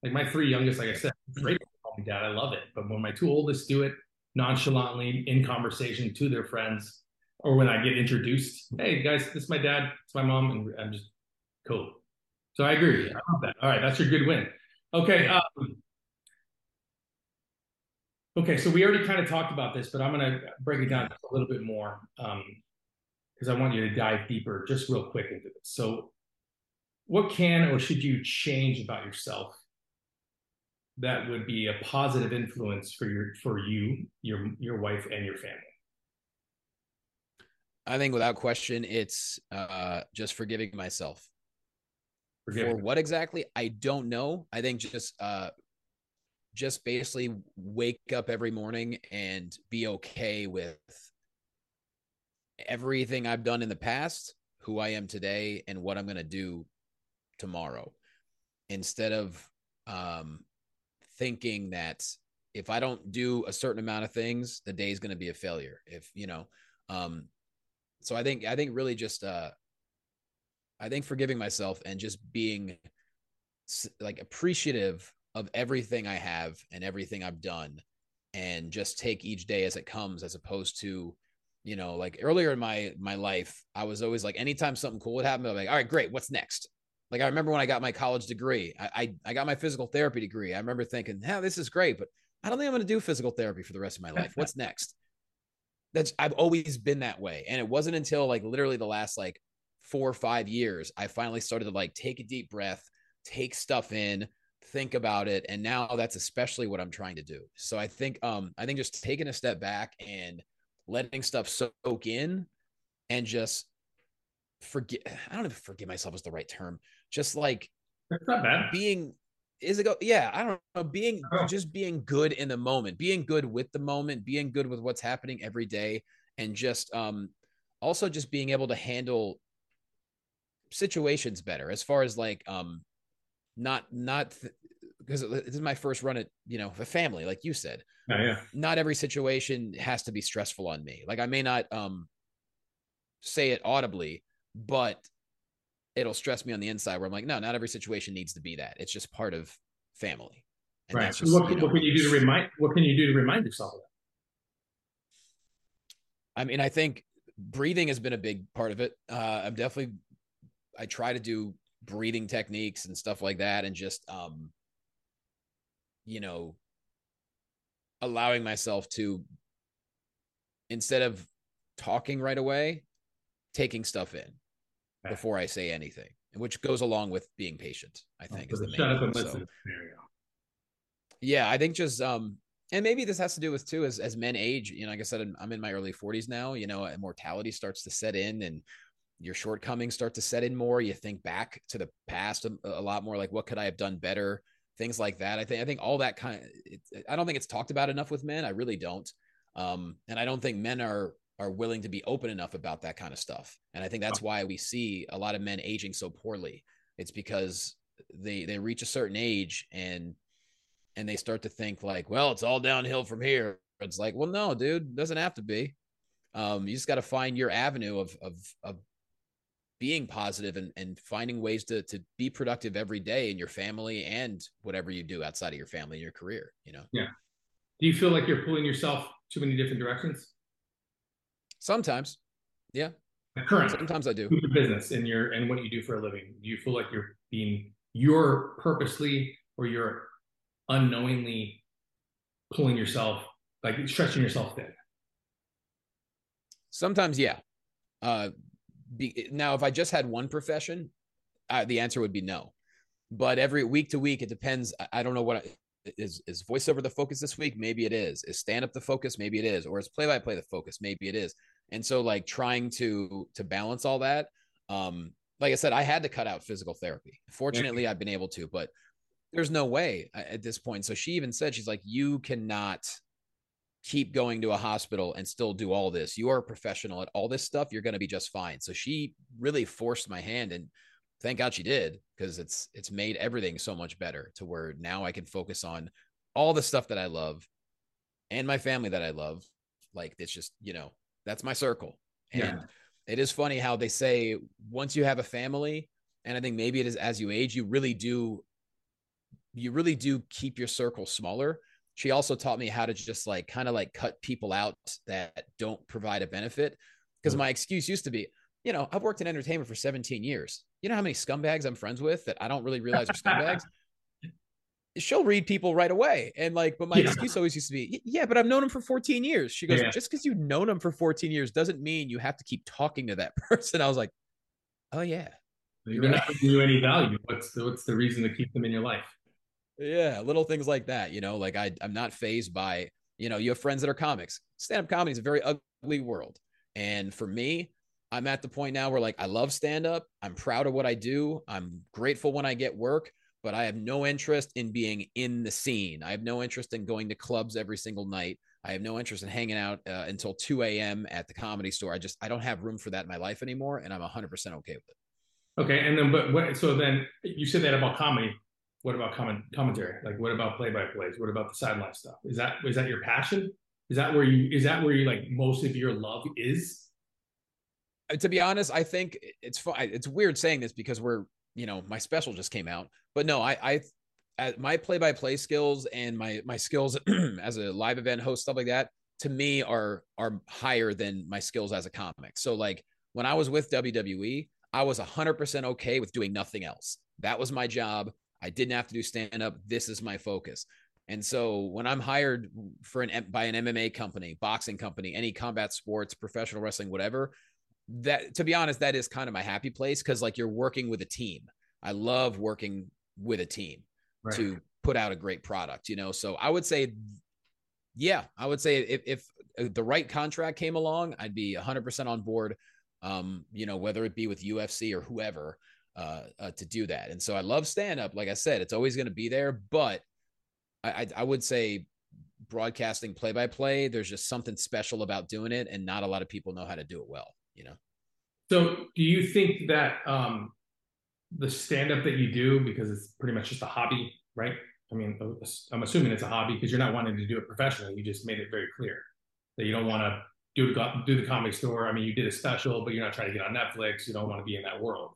Like my three youngest, like I said, great call me dad. I love it. But when my two oldest do it nonchalantly in conversation to their friends, or when I get introduced, hey guys, this is my dad, it's my mom, and I'm just cool. So I agree. I love that. All right, that's your good win. Okay. Um, okay, so we already kind of talked about this, but I'm going to break it down a little bit more because um, I want you to dive deeper, just real quick into this. So, what can or should you change about yourself that would be a positive influence for your for you, your your wife, and your family? I think without question, it's uh, just forgiving myself. For what exactly? I don't know. I think just uh, just basically wake up every morning and be okay with everything I've done in the past, who I am today, and what I'm going to do tomorrow instead of um, thinking that if I don't do a certain amount of things, the day is going to be a failure. If you know, um, so I think I think really just uh, I think forgiving myself and just being like appreciative of everything I have and everything I've done, and just take each day as it comes, as opposed to you know like earlier in my my life i was always like anytime something cool would happen i'm like all right great what's next like i remember when i got my college degree i i, I got my physical therapy degree. I remember thinking yeah this is great but i don't think i'm going to do physical therapy for the rest of my life. What's next? That's i've always been that way and it wasn't until like literally the last like four or five years i finally started to like take a deep breath take stuff in think about it and now that's especially what i'm trying to do. So i think um i think just taking a step back and letting stuff soak in and just forget I don't even forgive myself is the right term. Just like That's not bad. being is it go yeah, I don't know, being oh. just being good in the moment, being good with the moment, being good with what's happening every day and just um also just being able to handle situations better as far as like um not not th- because this is my first run at you know a family like you said yeah, yeah. not every situation has to be stressful on me like i may not um say it audibly but it'll stress me on the inside where i'm like no not every situation needs to be that. It's just part of family. And right. just, what, you know, what can you do to remind what can you do to remind yourself of that? I mean i think breathing has been a big part of it. Uh i'm definitely i try to do breathing techniques and stuff like that and just um you know, allowing myself to, instead of talking right away, taking stuff in. Before I say anything, which goes along with being patient, I think. Oh, is the shut up and listen Yeah, I think just, um, and maybe this has to do with too, as, as men age, you know, like I said, I'm in my early 40s now, you know, mortality starts to set in and your shortcomings start to set in more. You think back to the past a, a lot more like, what could I have done better? things like that. I think I think all that kind of it, I don't think it's talked about enough with men. I really don't. Um, and I don't think men are are willing to be open enough about that kind of stuff. And I think that's why we see a lot of men aging so poorly. It's because they they reach a certain age and and they start to think like, well, it's all downhill from here. It's like, well, no, dude, it doesn't have to be. Um, you just got to find your avenue of of of being positive and, and finding ways to to be productive every day in your family and whatever you do outside of your family and your career you know yeah do you feel like you're pulling yourself too many different directions sometimes yeah currently sometimes i do your business and your and what you do for a living do you feel like you're being you're purposely or you're unknowingly pulling yourself like stretching yourself thin sometimes yeah uh be, now if I just had one profession, uh, the answer would be no. But every week to week, it depends. I, I don't know what I, is is voiceover the focus this week. Maybe it is. Is stand up the focus? Maybe it is. Or is play by play the focus? Maybe it is. And so like trying to to balance all that. Um, like I said, I had to cut out physical therapy. Fortunately, I've been able to, but there's no way uh, at this point. So she even said, she's like, you cannot keep going to a hospital and still do all this. You are a professional at all this stuff. You're going to be just fine. So she really forced my hand and thank God she did because it's it's made everything so much better to where now I can focus on all the stuff that I love and my family that I love. Like it's just, you know, that's my circle. And yeah. it is funny how they say once you have a family, and I think maybe it is as you age, you really do you really do keep your circle smaller she also taught me how to just like kind of like cut people out that don't provide a benefit. Because mm-hmm. my excuse used to be, you know, I've worked in entertainment for 17 years. You know how many scumbags I'm friends with that I don't really realize are scumbags? She'll read people right away. And like, but my yeah. excuse always used to be, yeah, but I've known him for 14 years. She goes, yeah. just because you've known him for 14 years doesn't mean you have to keep talking to that person. I was like, oh yeah. You're, not giving you any value. What's the, what's the reason to keep them in your life? Yeah, little things like that. You know, like I, I'm not phased by, you know, you have friends that are comics. Stand up comedy is a very ugly world. And for me, I'm at the point now where like I love stand up. I'm proud of what I do. I'm grateful when I get work, but I have no interest in being in the scene. I have no interest in going to clubs every single night. I have no interest in hanging out uh, until 2 a.m. at the comedy store. I just, I don't have room for that in my life anymore. And I'm 100% okay with it. Okay, and then but what? So then you said that about comedy. What about comment commentary? Like, what about play by plays? What about the sideline stuff? Is that is that your passion? Is that where you is that where you like most of your love is? Uh, to be honest, I think it's fun. It's weird saying this because we're you know my special just came out, but no, I I my play by play skills and my my skills as a live event host stuff like that to me are are higher than my skills as a comic. So like when I was with WWE, I was 100% okay with doing nothing else. That was my job. I didn't have to do stand up. This is my focus. And so when I'm hired for an by an MMA company, boxing company, any combat sports, professional wrestling, whatever, that to be honest, that is kind of my happy place because like you're working with a team. I love working with a team right. to put out a great product, you know. So I would say, yeah, I would say if, if the right contract came along, I'd be 100% on board. Um, you know, whether it be with UFC or whoever, uh, uh to do that. And so I love stand up. Like I said, it's always going to be there, but I, I would say broadcasting play by play, there's just something special about doing it, and not a lot of people know how to do it well. You know. So, do you think that um, the stand up that you do, because it's pretty much just a hobby, right? I mean, uh, I'm assuming it's a hobby because you're not wanting to do it professionally. You just made it very clear that you don't want to do do the comedy store. I mean, you did a special, but you're not trying to get on Netflix. You don't want to be in that world.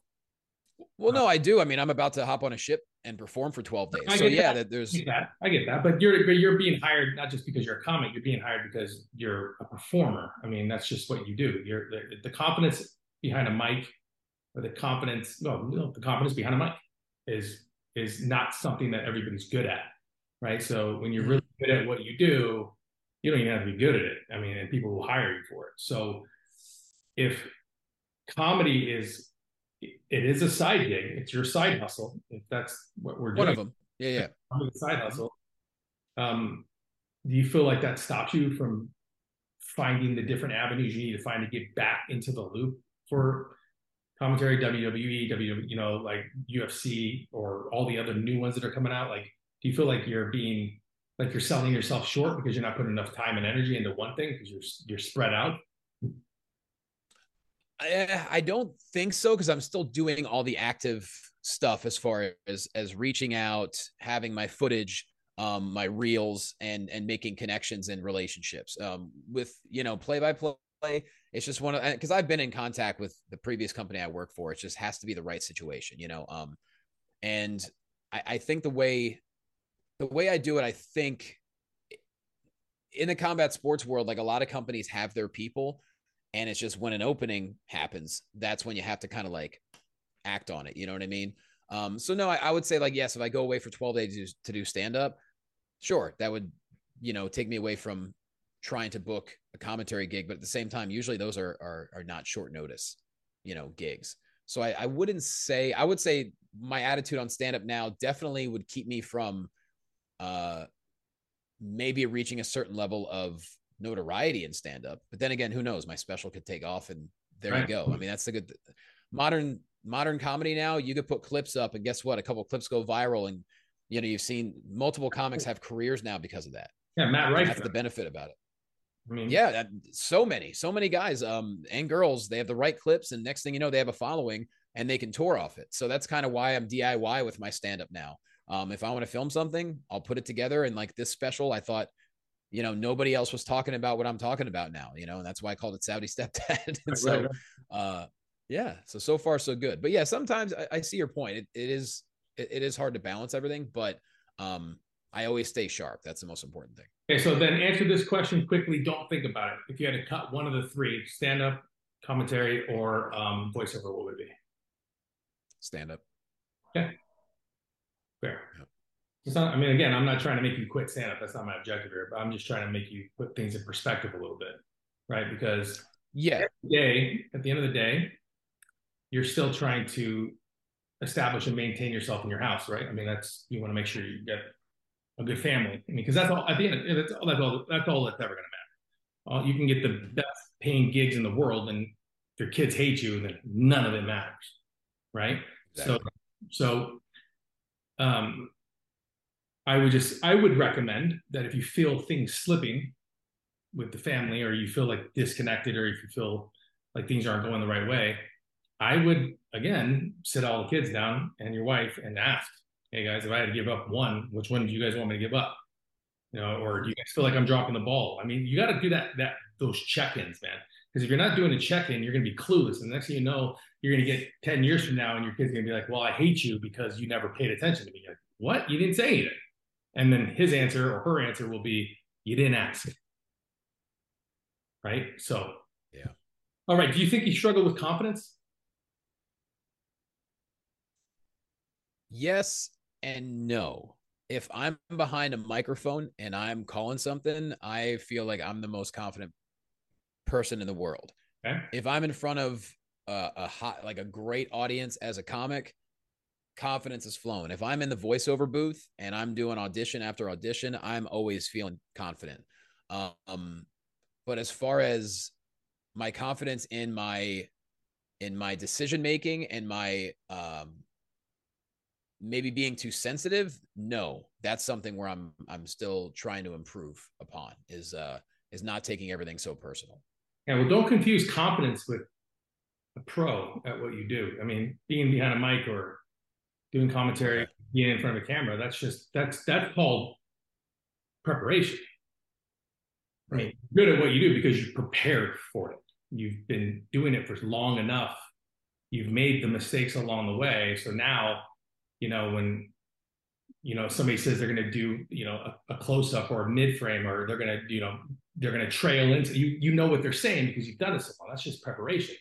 Well, no, I do. I mean, I'm about to hop on a ship and perform for 12 days. So yeah, that. there's I get that. I get that. But you're you're being hired not just because you're a comic, you're being hired because you're a performer. I mean, that's just what you do. You're the, the confidence behind a mic or the confidence, no, no, the confidence behind a mic is is not something that everybody's good at. Right. So when you're mm-hmm. really good at what you do, you don't even have to be good at it. I mean, and people will hire you for it. So if comedy is it is a side gig. It's your side hustle. If that's what we're doing. One of them. Yeah, yeah. The side hustle. Um, do you feel like that stops you from finding the different avenues you need to find to get back into the loop for commentary, WWE, W, you know, like UFC or all the other new ones that are coming out? Like, do you feel like you're being like you're selling yourself short because you're not putting enough time and energy into one thing because you're you're spread out? I, I don't think so because I'm still doing all the active stuff as far as as reaching out, having my footage, um, my reels, and and making connections and relationships. Um, with you know play by play, it's just one of because I've been in contact with the previous company I work for. It just has to be the right situation, you know. Um, and I, I think the way the way I do it, I think in the combat sports world, like a lot of companies have their people and it's just when an opening happens, that's when you have to kind of like act on it. You know what I mean? Um, so no, I, I, would say like yes, if I go away for 12 days to do stand up, sure, that would you know take me away from trying to book a commentary gig. But at the same time, usually those are are, are not short notice, you know, gigs. So I, I wouldn't say I would say my attitude on stand up now definitely would keep me from uh maybe reaching a certain level of notoriety in stand up. But then again, who knows? My special could take off and there right. you go. I mean, that's the good modern modern comedy now. You could put clips up and guess what? A couple clips go viral and you know, you've seen multiple comics have careers now because of that. Yeah, Matt. That's the benefit about it. I mean, yeah, so many, so many guys um, and girls, they have the right clips, and next thing you know, they have a following and they can tour off it. So that's kind of why I'm DIY with my stand up now. Um, if I want to film something, I'll put it together. And like this special, I thought you know, nobody else was talking about what I'm talking about now, you know, and that's why I called it Saudi stepdad. and so, uh, yeah, so, so far so good, but yeah, sometimes I, I see your point. It, it is, it, it is hard to balance everything, but, um, I always stay sharp. That's the most important thing. Okay. So then answer this question quickly. Don't think about it. If you had to cut one of the three stand up commentary or, um, voiceover, what would it be? Stand up. Okay. It's not, I mean, again, I'm not trying to make you quit stand up. That's not my objective here, but I'm just trying to make you put things in perspective a little bit, right? Because yeah, day at the end of the day, you're still trying to establish and maintain yourself in your house, right? I mean, that's you want to make sure you get a good family. I mean, because that's all at the end. Of, that's all. That's all. That's all that's ever going to matter. Uh, you can get the best paying gigs in the world, and if your kids hate you, then none of it matters, right? Exactly. So, so um, I would just I would recommend that if you feel things slipping with the family or you feel like disconnected or if you feel like things aren't going the right way, I would again sit all the kids down and your wife and ask, "Hey guys, if I had to give up one, which one do you guys want me to give up? You know, or do you guys feel like I'm dropping the ball? I mean, you got to do that that those check-ins, man. Because if you're not doing a check-in, you're going to be clueless, and the next thing you know, you're going to get ten years from now, and your kid's are going to be like, "Well, I hate you because you never paid attention to me." You're like, what? You didn't say anything. And then his answer or her answer will be, "You didn't ask." Right. So. Yeah. All right. Do you think he struggled with confidence? Yes and no. If I'm behind a microphone and I'm calling something, I feel like I'm the most confident person in the world. Okay. If I'm in front of a, a hot, like a great audience as a comic, confidence is flowing. If I'm in the voiceover booth and I'm doing audition after audition, I'm always feeling confident. Um, but as far as my confidence in my in my decision making and my um maybe being too sensitive no that's something where i'm i'm still trying to improve upon is uh is not taking everything so personal Yeah. Well, don't confuse confidence with a pro at what you do. I mean, being behind a mic or doing commentary, being in front of a camera, that's just that's that's called preparation. I mean, good at what you do because you're prepared for it. You've been doing it for long enough. You've made the mistakes along the way. So now, you know, when you know somebody says they're going to do, you know, a, a close up or a mid frame, or they're going to, you know, they're going to trail into you. You know what they're saying because you've done it so long. That's just preparation.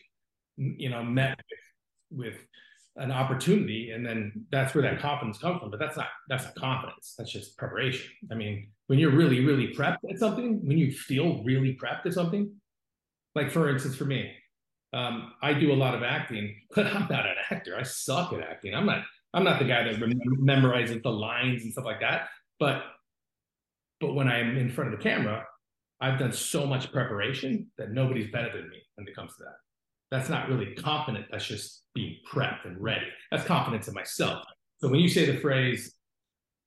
You know, met with, with an opportunity, and then that's where that confidence comes from. But that's not that's not confidence. That's just preparation. I mean, when you're really really prepped at something, when you feel really prepped at something, like for instance, for me, um, I do a lot of acting, but I'm not an actor. I suck at acting. I'm not. I'm not the guy that memorizes the lines and stuff like that. But but when I'm in front of the camera, I've done so much preparation that nobody's better than me when it comes to that. That's not really confident. That's just being prepped and ready. That's confidence in myself. So when you say the phrase,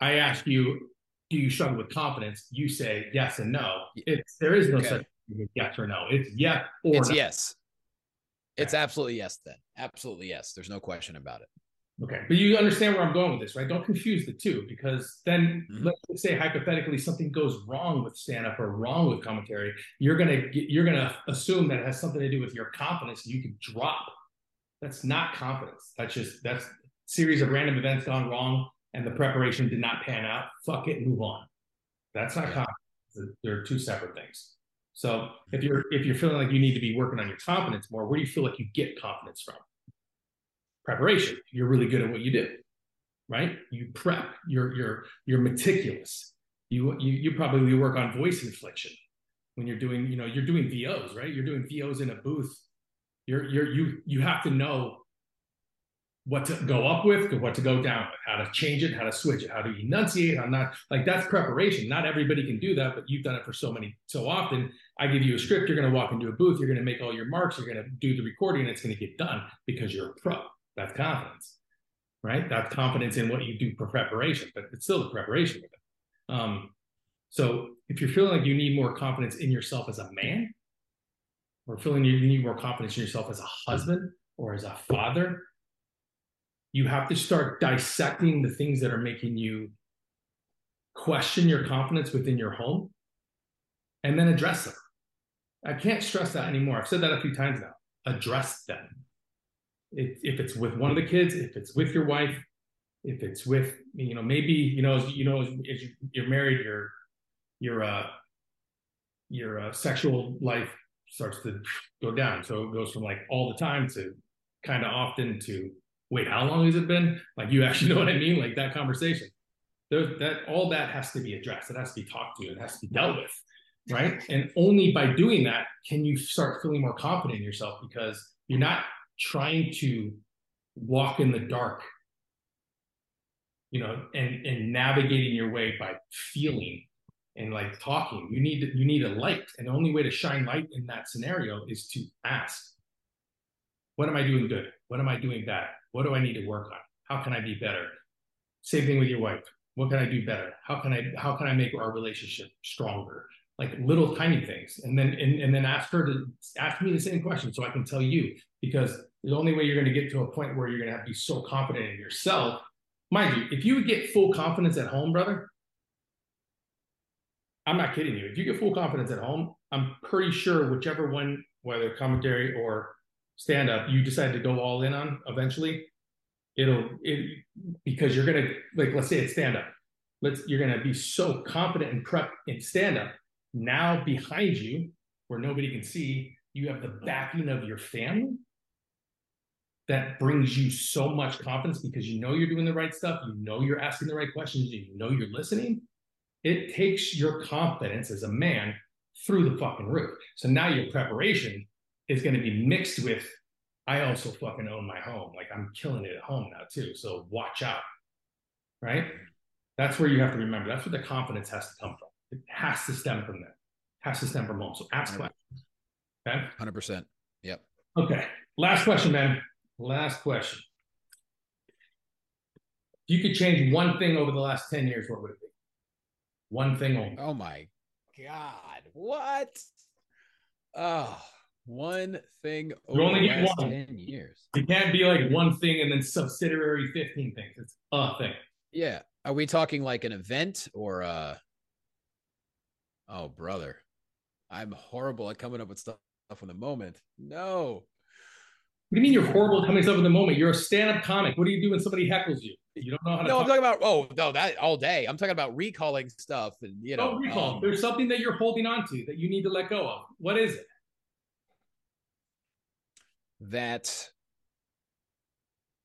I ask you, do you struggle with confidence? You say yes and no. It's there is no Okay. such thing as yes or no. It's yes or it's no. yes it's absolutely yes then absolutely yes there's no question about it Okay, but you understand where I'm going with this, right? Don't confuse the two because then Mhm. let's say hypothetically something goes wrong with stand up or wrong with commentary, you're gonna you're gonna assume that it has something to do with your confidence. You could drop. That's not confidence. That's just that's series of random events gone wrong and the preparation did not pan out. Fuck it, move on. That's not Yeah. confidence. They're two separate things. So if you're if you're feeling like you need to be working on your confidence more, where do you feel like you get confidence from? Preparation. You're really good at what you do, right? You prep. You're you're you're meticulous. You you you probably work on voice inflection when you're doing you know you're doing VOs, right? You're doing VOs in a booth. You're you're you you have to know what to go up with, what to go down with, how to change it, how to switch it, how to enunciate, how not like that's preparation. Not everybody can do that, but you've done it for so many so often. I give you a script, you're going to walk into a booth, you're going to make all your marks, you're going to do the recording, and it's going to get done because you're a pro. That's confidence, right? That's confidence in what you do for preparation, but it's still the preparation of it. Um, so if you're feeling like you need more confidence in yourself as a man, or feeling you need more confidence in yourself as a husband or as a father, you have to start dissecting the things that are making you question your confidence within your home and then address them. I can't stress that anymore. I've said that a few times now. Address them. If, if it's with one of the kids, if it's with your wife, if it's with you know maybe you know as, you know as, as you, you're married, your your uh your uh, sexual life starts to go down. So it goes from like all the time to kind of often to wait, how long has it been? Like you actually know what I mean? Like that conversation. There's that all that has to be addressed. It has to be talked to. It has to be dealt with. Right. And only by doing that can you start feeling more confident in yourself because you're not trying to walk in the dark, you know, and, and navigating your way by feeling and like talking. You need you need a light. And the only way to shine light in that scenario is to ask, what am I doing good? What am I doing bad? What do I need to work on? How can I be better? Same thing with your wife. What can I do better? How can I how can I make our relationship stronger? Like little tiny things. And then and, and then ask her to ask me the same question so I can tell you because The only way you're going to get to a point where you're going to have to be so confident in yourself, mind you, if you get full confidence at home, brother, I'm not kidding you. If you get full confidence at home, I'm pretty sure whichever one, whether commentary or stand up, you decide to go all in on eventually, it'll it because you're gonna like let's say it's stand up. Let's you're gonna be so confident and prep in stand up. Now behind you, where nobody can see, you have the backing of your family. That brings you so much confidence because you know you're doing the right stuff, you know you're asking the right questions, you know you're listening it takes your confidence as a man through the fucking roof. So now your preparation is going to be mixed with, I also fucking own my home. Like I'm killing it at home now too. So watch out. Right. That's where you have to remember. That's where the confidence has to come from. It has to stem from there. It has to stem from home. So ask questions. Okay. 100%. Yep. Okay. Last question, man. Last question. If you could change one thing over the last 10 years, what would it be? One thing only. Oh my God. What? Oh, one thing you only get one. 10 years. It can't be like one thing and then subsidiary 15 things. It's a thing. Yeah. Are we talking like an event or uh oh brother. I'm horrible at coming up with stuff in the moment. No. What do you mean you're horrible at coming up in the moment? You're a stand-up comic. What do you do when somebody heckles you? You don't know how to. No, talk. I'm talking about. Oh no, that all day. I'm talking about recalling stuff, and you know. Don't recall. Um, There's something that you're holding on to that you need to let go of. What is it? That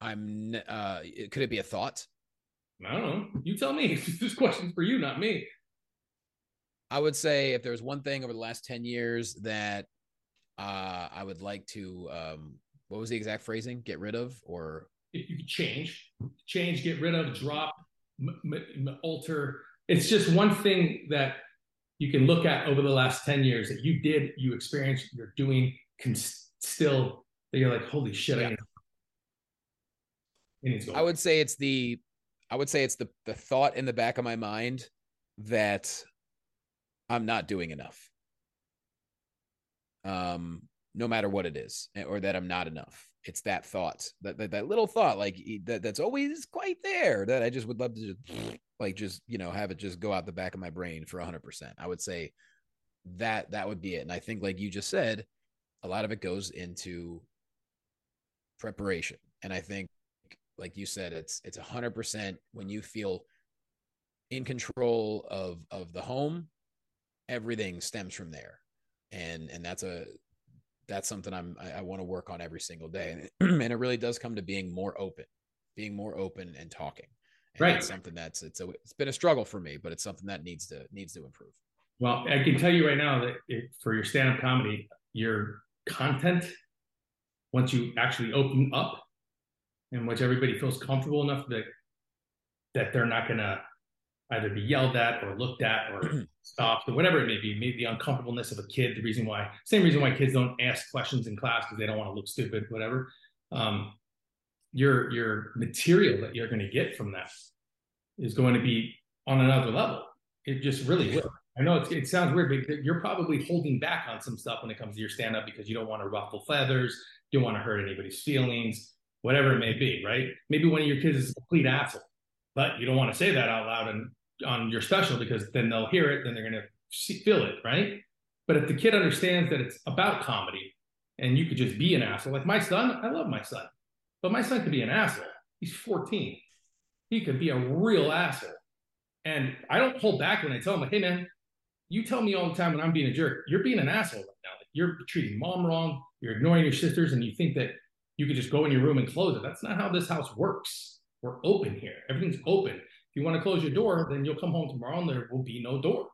I'm. uh Could it be a thought? I don't know. You tell me. this question's for you, not me. I would say if there's one thing over the last ten years that uh I would like to. um What was the exact phrasing? Get rid of or if you could change, change, get rid of, drop, m- m- alter. It's just one thing that you can look at over the last 10 years that you did, you experienced, you're doing, can still, that you're like, holy shit, yeah. I, need, I would say it's the, I would say it's the the thought in the back of my mind that I'm not doing enough. Um, no matter what it is, eh, or that I'm not enough. It's that thought that, that that little thought like that that's always quite there that i just would love to just like just you know have it just go out the back of my brain for 100% i would say that that would be it. And i think like you just said a lot of it goes into preparation. And i think like you said it's it's 100% when you feel in control of of the home everything stems from there. And and that's a that's something I'm I, I want to work on every single day, and it, and it really does come to being more open, being more open and talking. And right, it's something that's it's a it's been a struggle for me, but it's something that needs to needs to improve. Well, I can tell you right now that it, for your stand up comedy, your content, once you actually open up, in which everybody feels comfortable enough that that they're not gonna either be yelled at or looked at or stopped or whatever it may be, maybe the uncomfortableness of a kid, the reason why, same reason why kids don't ask questions in class because they don't want to look stupid, whatever. Um, your your material that you're going to get from that is going to be on another level. It just really will. I know it sounds weird, but you're probably holding back on some stuff when it comes to your stand up because you don't want to ruffle feathers, you don't want to hurt anybody's feelings, whatever it may be, right? Maybe one of your kids is a complete asshole, but you don't want to say that out loud and on your special because then they'll hear it, then they're going to feel it, right? But if the kid understands that it's about comedy and you could just be an asshole, like my son, I love my son, but my son could be an asshole. He's 14. He could be a real asshole. And I don't hold back when I tell him, like, hey, man, you tell me all the time when I'm being a jerk, you're being an asshole right now. Like, you're treating mom wrong, you're ignoring your sisters, and you think that you could just go in your room and close it. That's not how this house works. We're open here. Everything's open you want to close your door, then you'll come home tomorrow and there will be no door.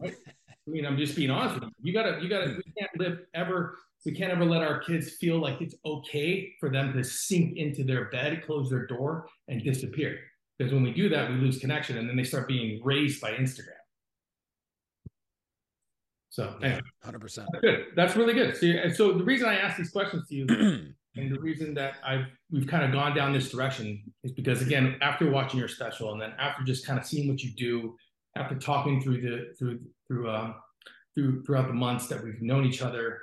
Right? I mean, I'm just being honest with you. You gotta, you gotta, we can't live ever, we can't ever let our kids feel like it's okay for them to sink into their bed, close their door, and disappear. Because when we do that, we lose connection and then they start being raised by Instagram. So, anyway, yeah, 100%. That's good. That's really good. So, so the reason I ask these questions to you And the reason that I've we've kind of gone down this direction is because again, after watching your special and then after just kind of seeing what you do, after talking through the through through um through throughout the months that we've known each other,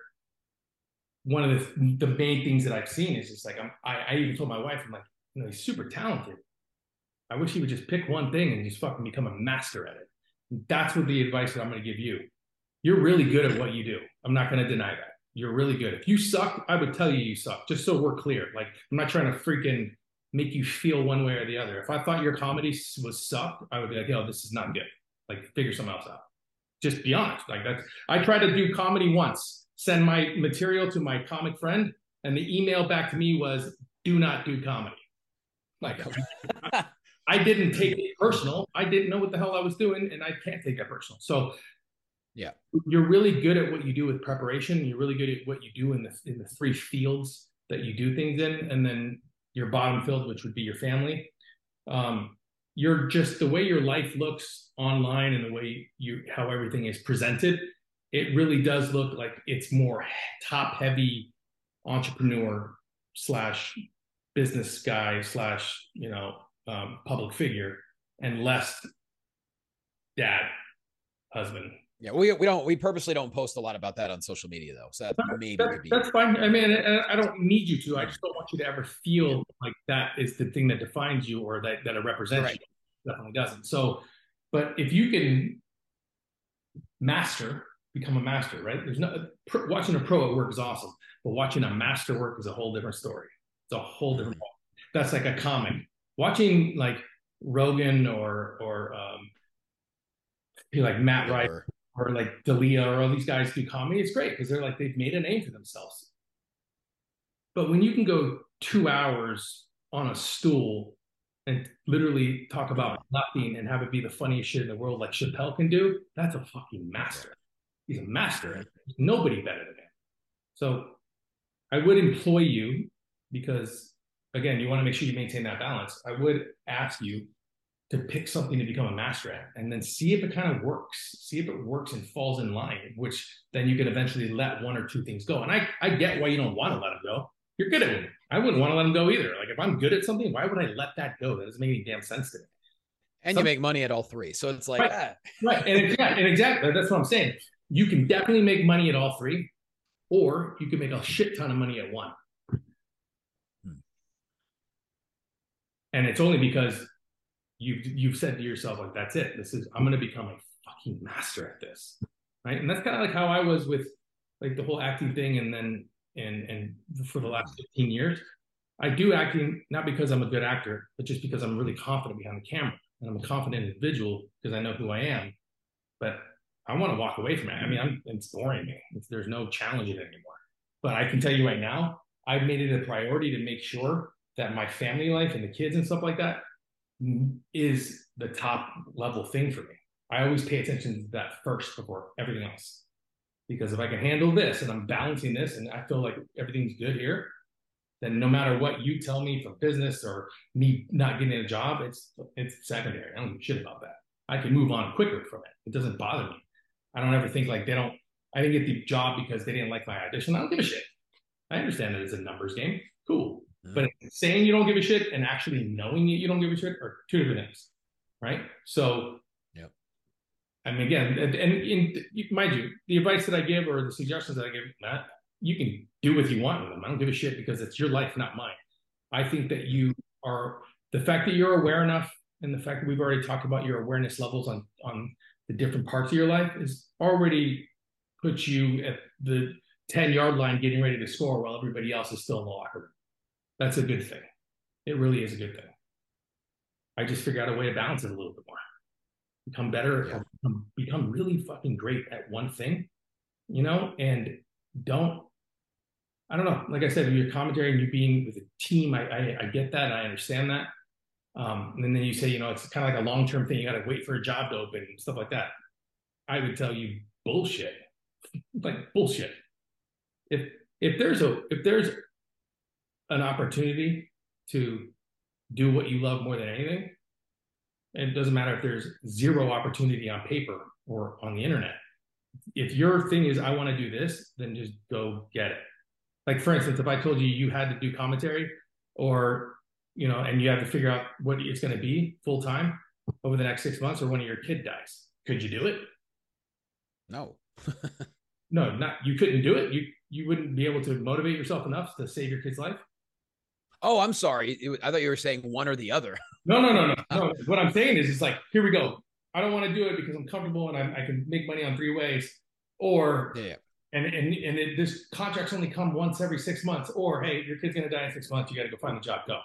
one of the the main things that I've seen is just like I'm, I, I even told my wife, I'm like, you know, he's super talented. I wish he would just pick one thing and just fucking become a master at it. That's what the advice that I'm going to give you. You're really good at what you do. I'm not going to deny that. You're really good. If you suck, I would tell you you suck, just so we're clear. Like, I'm not trying to freaking make you feel one way or the other. If I thought your comedy was sucked, I would be like, yo, this is not good. Like, figure something else out. Just be honest. Like, that's, I tried to do comedy once, send my material to my comic friend, and the email back to me was, do not do comedy. Like, I didn't take it personal. I didn't know what the hell I was doing, and I can't take it personal. So, yeah, you're really good at what you do with preparation. You're really good at what you do in the in the three fields that you do things in, and then your bottom field, which would be your family. Um, you're just the way your life looks online and the way you how everything is presented. It really does look like it's more top heavy entrepreneur slash business guy slash you know um, public figure and less dad, husband. Yeah, we, we don't we purposely don't post a lot about that on social media though. So that maybe that's, be... that's fine. I mean, I don't need you to. I just don't want you to ever feel like that is the thing that defines you or that that it represents right. you. Definitely doesn't. So, but if you can master, become a master, right? There's no watching a pro at work is awesome, but watching a master work is a whole different story. It's a whole different. Mm-hmm. That's like a comic watching like Rogan or or um, like Matt Rife or like D'Elia or all these guys do comedy, it's great because they're like they've made a name for themselves. But when you can go two hours on a stool and literally talk about nothing and have it be the funniest shit in the world like Chappelle can do, that's a fucking master. He's a master. There's nobody better than him. So I would employ you because again, you want to make sure you maintain that balance. I would ask you to pick something to become a master at and then see if it kind of works. See if it works and falls in line, which then you can eventually let one or two things go. And I, I get why you don't want to let them go. You're good at it. I wouldn't want to let them go either. Like if I'm good at something, why would I let that go? That doesn't make any damn sense to me. And Some, you make money at all three. So it's like, right. Ah. right. And, yeah, and exactly. That's what I'm saying. You can definitely make money at all three, or you can make a shit ton of money at one. and it's only because you've you've said to yourself like that's it. This is i'm going to become a fucking master at this. Right? And that's kind of like how i was with like the whole acting thing and then and and for the last 15 years. I do acting not because i'm a good actor but just because i'm really confident behind the camera and i'm a confident individual because i know who i am. But i want to walk away from it. I mean I'm, it's boring me. It's, there's no challenge in it anymore. But i can tell you right now i've made it a priority to make sure that my family life and the kids and stuff like that is the top level thing for me. I always pay attention to that first before everything else. Because if I can handle this and I'm balancing this and I feel like everything's good here, then no matter what you tell me from business or me not getting a job, it's it's secondary. I don't give a shit about that. I can move on quicker from it. It doesn't bother me. I don't ever think like they don't I didn't get the job because they didn't like my audition. I don't give a shit. I understand that it's a numbers game. Cool. Mm-hmm. But saying you don't give a shit and actually knowing you don't give a shit are two different things, right? So, yeah. I mean, again, and, and, mind you, the advice that I give or the suggestions that I give, Matt, you can do what you want with them. I don't give a shit because it's your life, not mine. I think that you are the fact that you're aware enough, and the fact that we've already talked about your awareness levels on on the different parts of your life is already puts you at the 10 yard line getting ready to score while everybody else is still in the locker room. That's a good thing. It really is a good thing. I just figure out a way to balance it a little bit more. Become better, yeah. become, become really fucking great at one thing, you know, and don't I don't know. Like I said, your commentary and you being with a team, I, I, I get that. I understand that. Um, and then you say, you know, it's kind of like a long term thing. You got to wait for a job to open and stuff like that. I would tell you bullshit, like bullshit. If if there's a if there's an opportunity to do what you love more than anything, and it doesn't matter if there's zero opportunity on paper or on the internet. If your thing is, I want to do this, then just go get it. Like, for instance, if I told you you had to do commentary or, you know, and you have to figure out what it's going to be full time over the next six months or when your kid dies, could you do it? No. no, not you couldn't do it. You you wouldn't be able to motivate yourself enough to save your kid's life? Oh, I'm sorry. It, I thought you were saying one or the other. No, no, no, no, no. what I'm saying is, it's like, here we go. I don't want to do it because I'm comfortable and I, I can make money on three ways, or Yeah. and and and it, this contracts only come once every six months, or hey, your kid's gonna die in six months, you got to go find a job, go.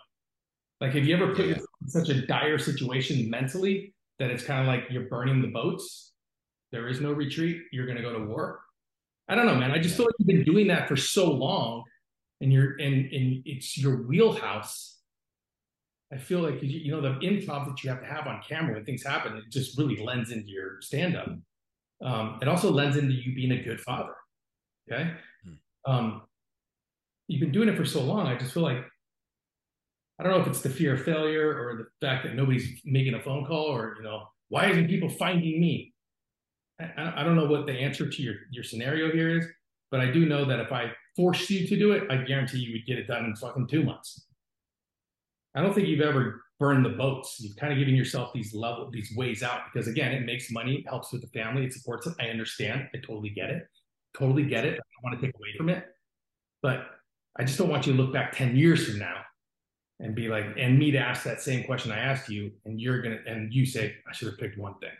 Like, have you ever put Yeah. yourself in such a dire situation mentally that it's kind of like you're burning the boats? There is no retreat. You're gonna go to war. I don't know, man. I just feel like you've been doing that for so long, and you're and and it's your wheelhouse. I feel like you, you know the improv that you have to have on camera when things happen, it just really lends into your stand-up. Um, it also lends into you being a good father. Okay. Hmm. Um, you've been doing it for so long. I just feel like I don't know if it's the fear of failure or the fact that nobody's making a phone call or you know why isn't people finding me? I, I I don't know what the answer to your your scenario here is, but I do know that if I forced you to do it, I guarantee you would get it done in fucking two months. I don't think you've ever burned the boats. You've kind of given yourself these level, these ways out because again, it makes money, it helps with the family, it supports it. I understand. I totally get it. Totally get it. I don't want to take away from it. But I just don't want you to look back 10 years from now and be like, and me to ask that same question I asked you, and you're gonna and you say, I should have picked one thing.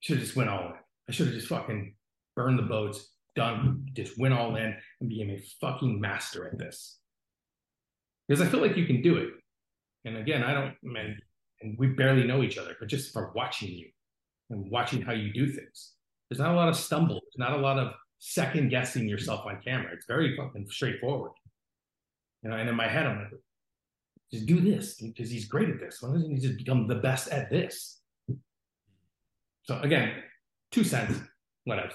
Should have just went all in. I should have just fucking burned the boats, done, just went all in and became a fucking master at this. Because I feel like you can do it. And again, I don't, man, and we barely know each other, but just from watching you and watching how you do things, there's not a lot of stumble. There's not a lot of second guessing yourself on camera. It's very fucking straightforward. You know, and in my head, I'm like, just do this because he's great at this. Why doesn't he just become the best at this? So again, two cents, whatever.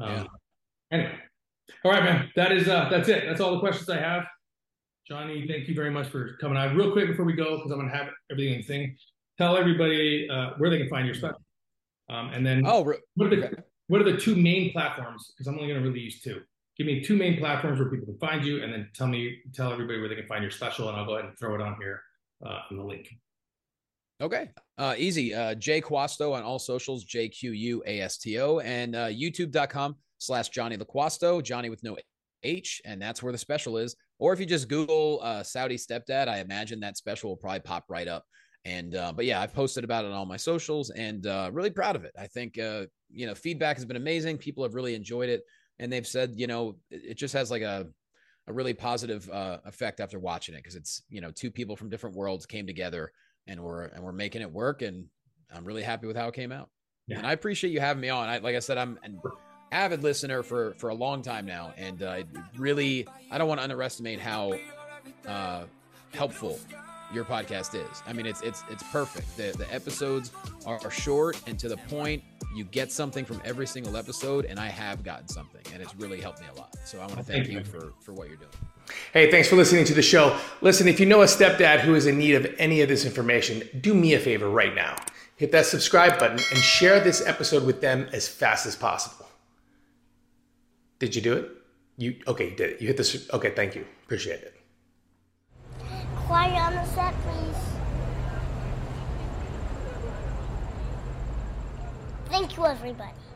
Um, Yeah. Anyway, all right, man. That is uh, that's it. That's all the questions I have. Jonny, thank you very much for coming on. Real quick before we go, because I'm gonna have everything in the thing. Tell everybody uh, where they can find your stuff, um, and then Oh, re- what are the okay. what are the two main platforms? Because I'm only gonna really use two. Give me two main platforms where people can find you, and then tell me tell everybody where they can find your special, and I'll go ahead and throw it on here uh, in the link. Okay. Uh, easy. Uh, Jay Quasto on all socials, J Q U A S T O, and uh, youtube.com slash Jonny Loquasto, Jonny with no H, and that's where the special is. Or if you just Google uh, Saudi stepdad, I imagine that special will probably pop right up. And uh, but yeah, I've posted about it on all my socials, and uh, really proud of it. I think uh, you know feedback has been amazing. People have really enjoyed it, and they've said you know it it just has like a a really positive uh, effect after watching it because it's you know two people from different worlds came together and we're and we're making it work and i'm really happy with how it came out Yeah. and i appreciate you having me on I, like i said i'm an avid listener for for a long time now and uh, really i don't want to underestimate how uh helpful your podcast is i mean it's it's it's perfect the the episodes are, are short and to the point you get something from every single episode and i have gotten something and it's really helped me a lot so i want to thank Thank you you. for for what you're doing Hey, thanks for listening to the show. Listen, if you know a stepdad who is in need of any of this information, do me a favor right now. Hit that subscribe button and share this episode with them as fast as possible. Did you do it? You okay, you did it. You hit this okay, thank you. Appreciate it. Quiet on the set, please. Thank you, everybody.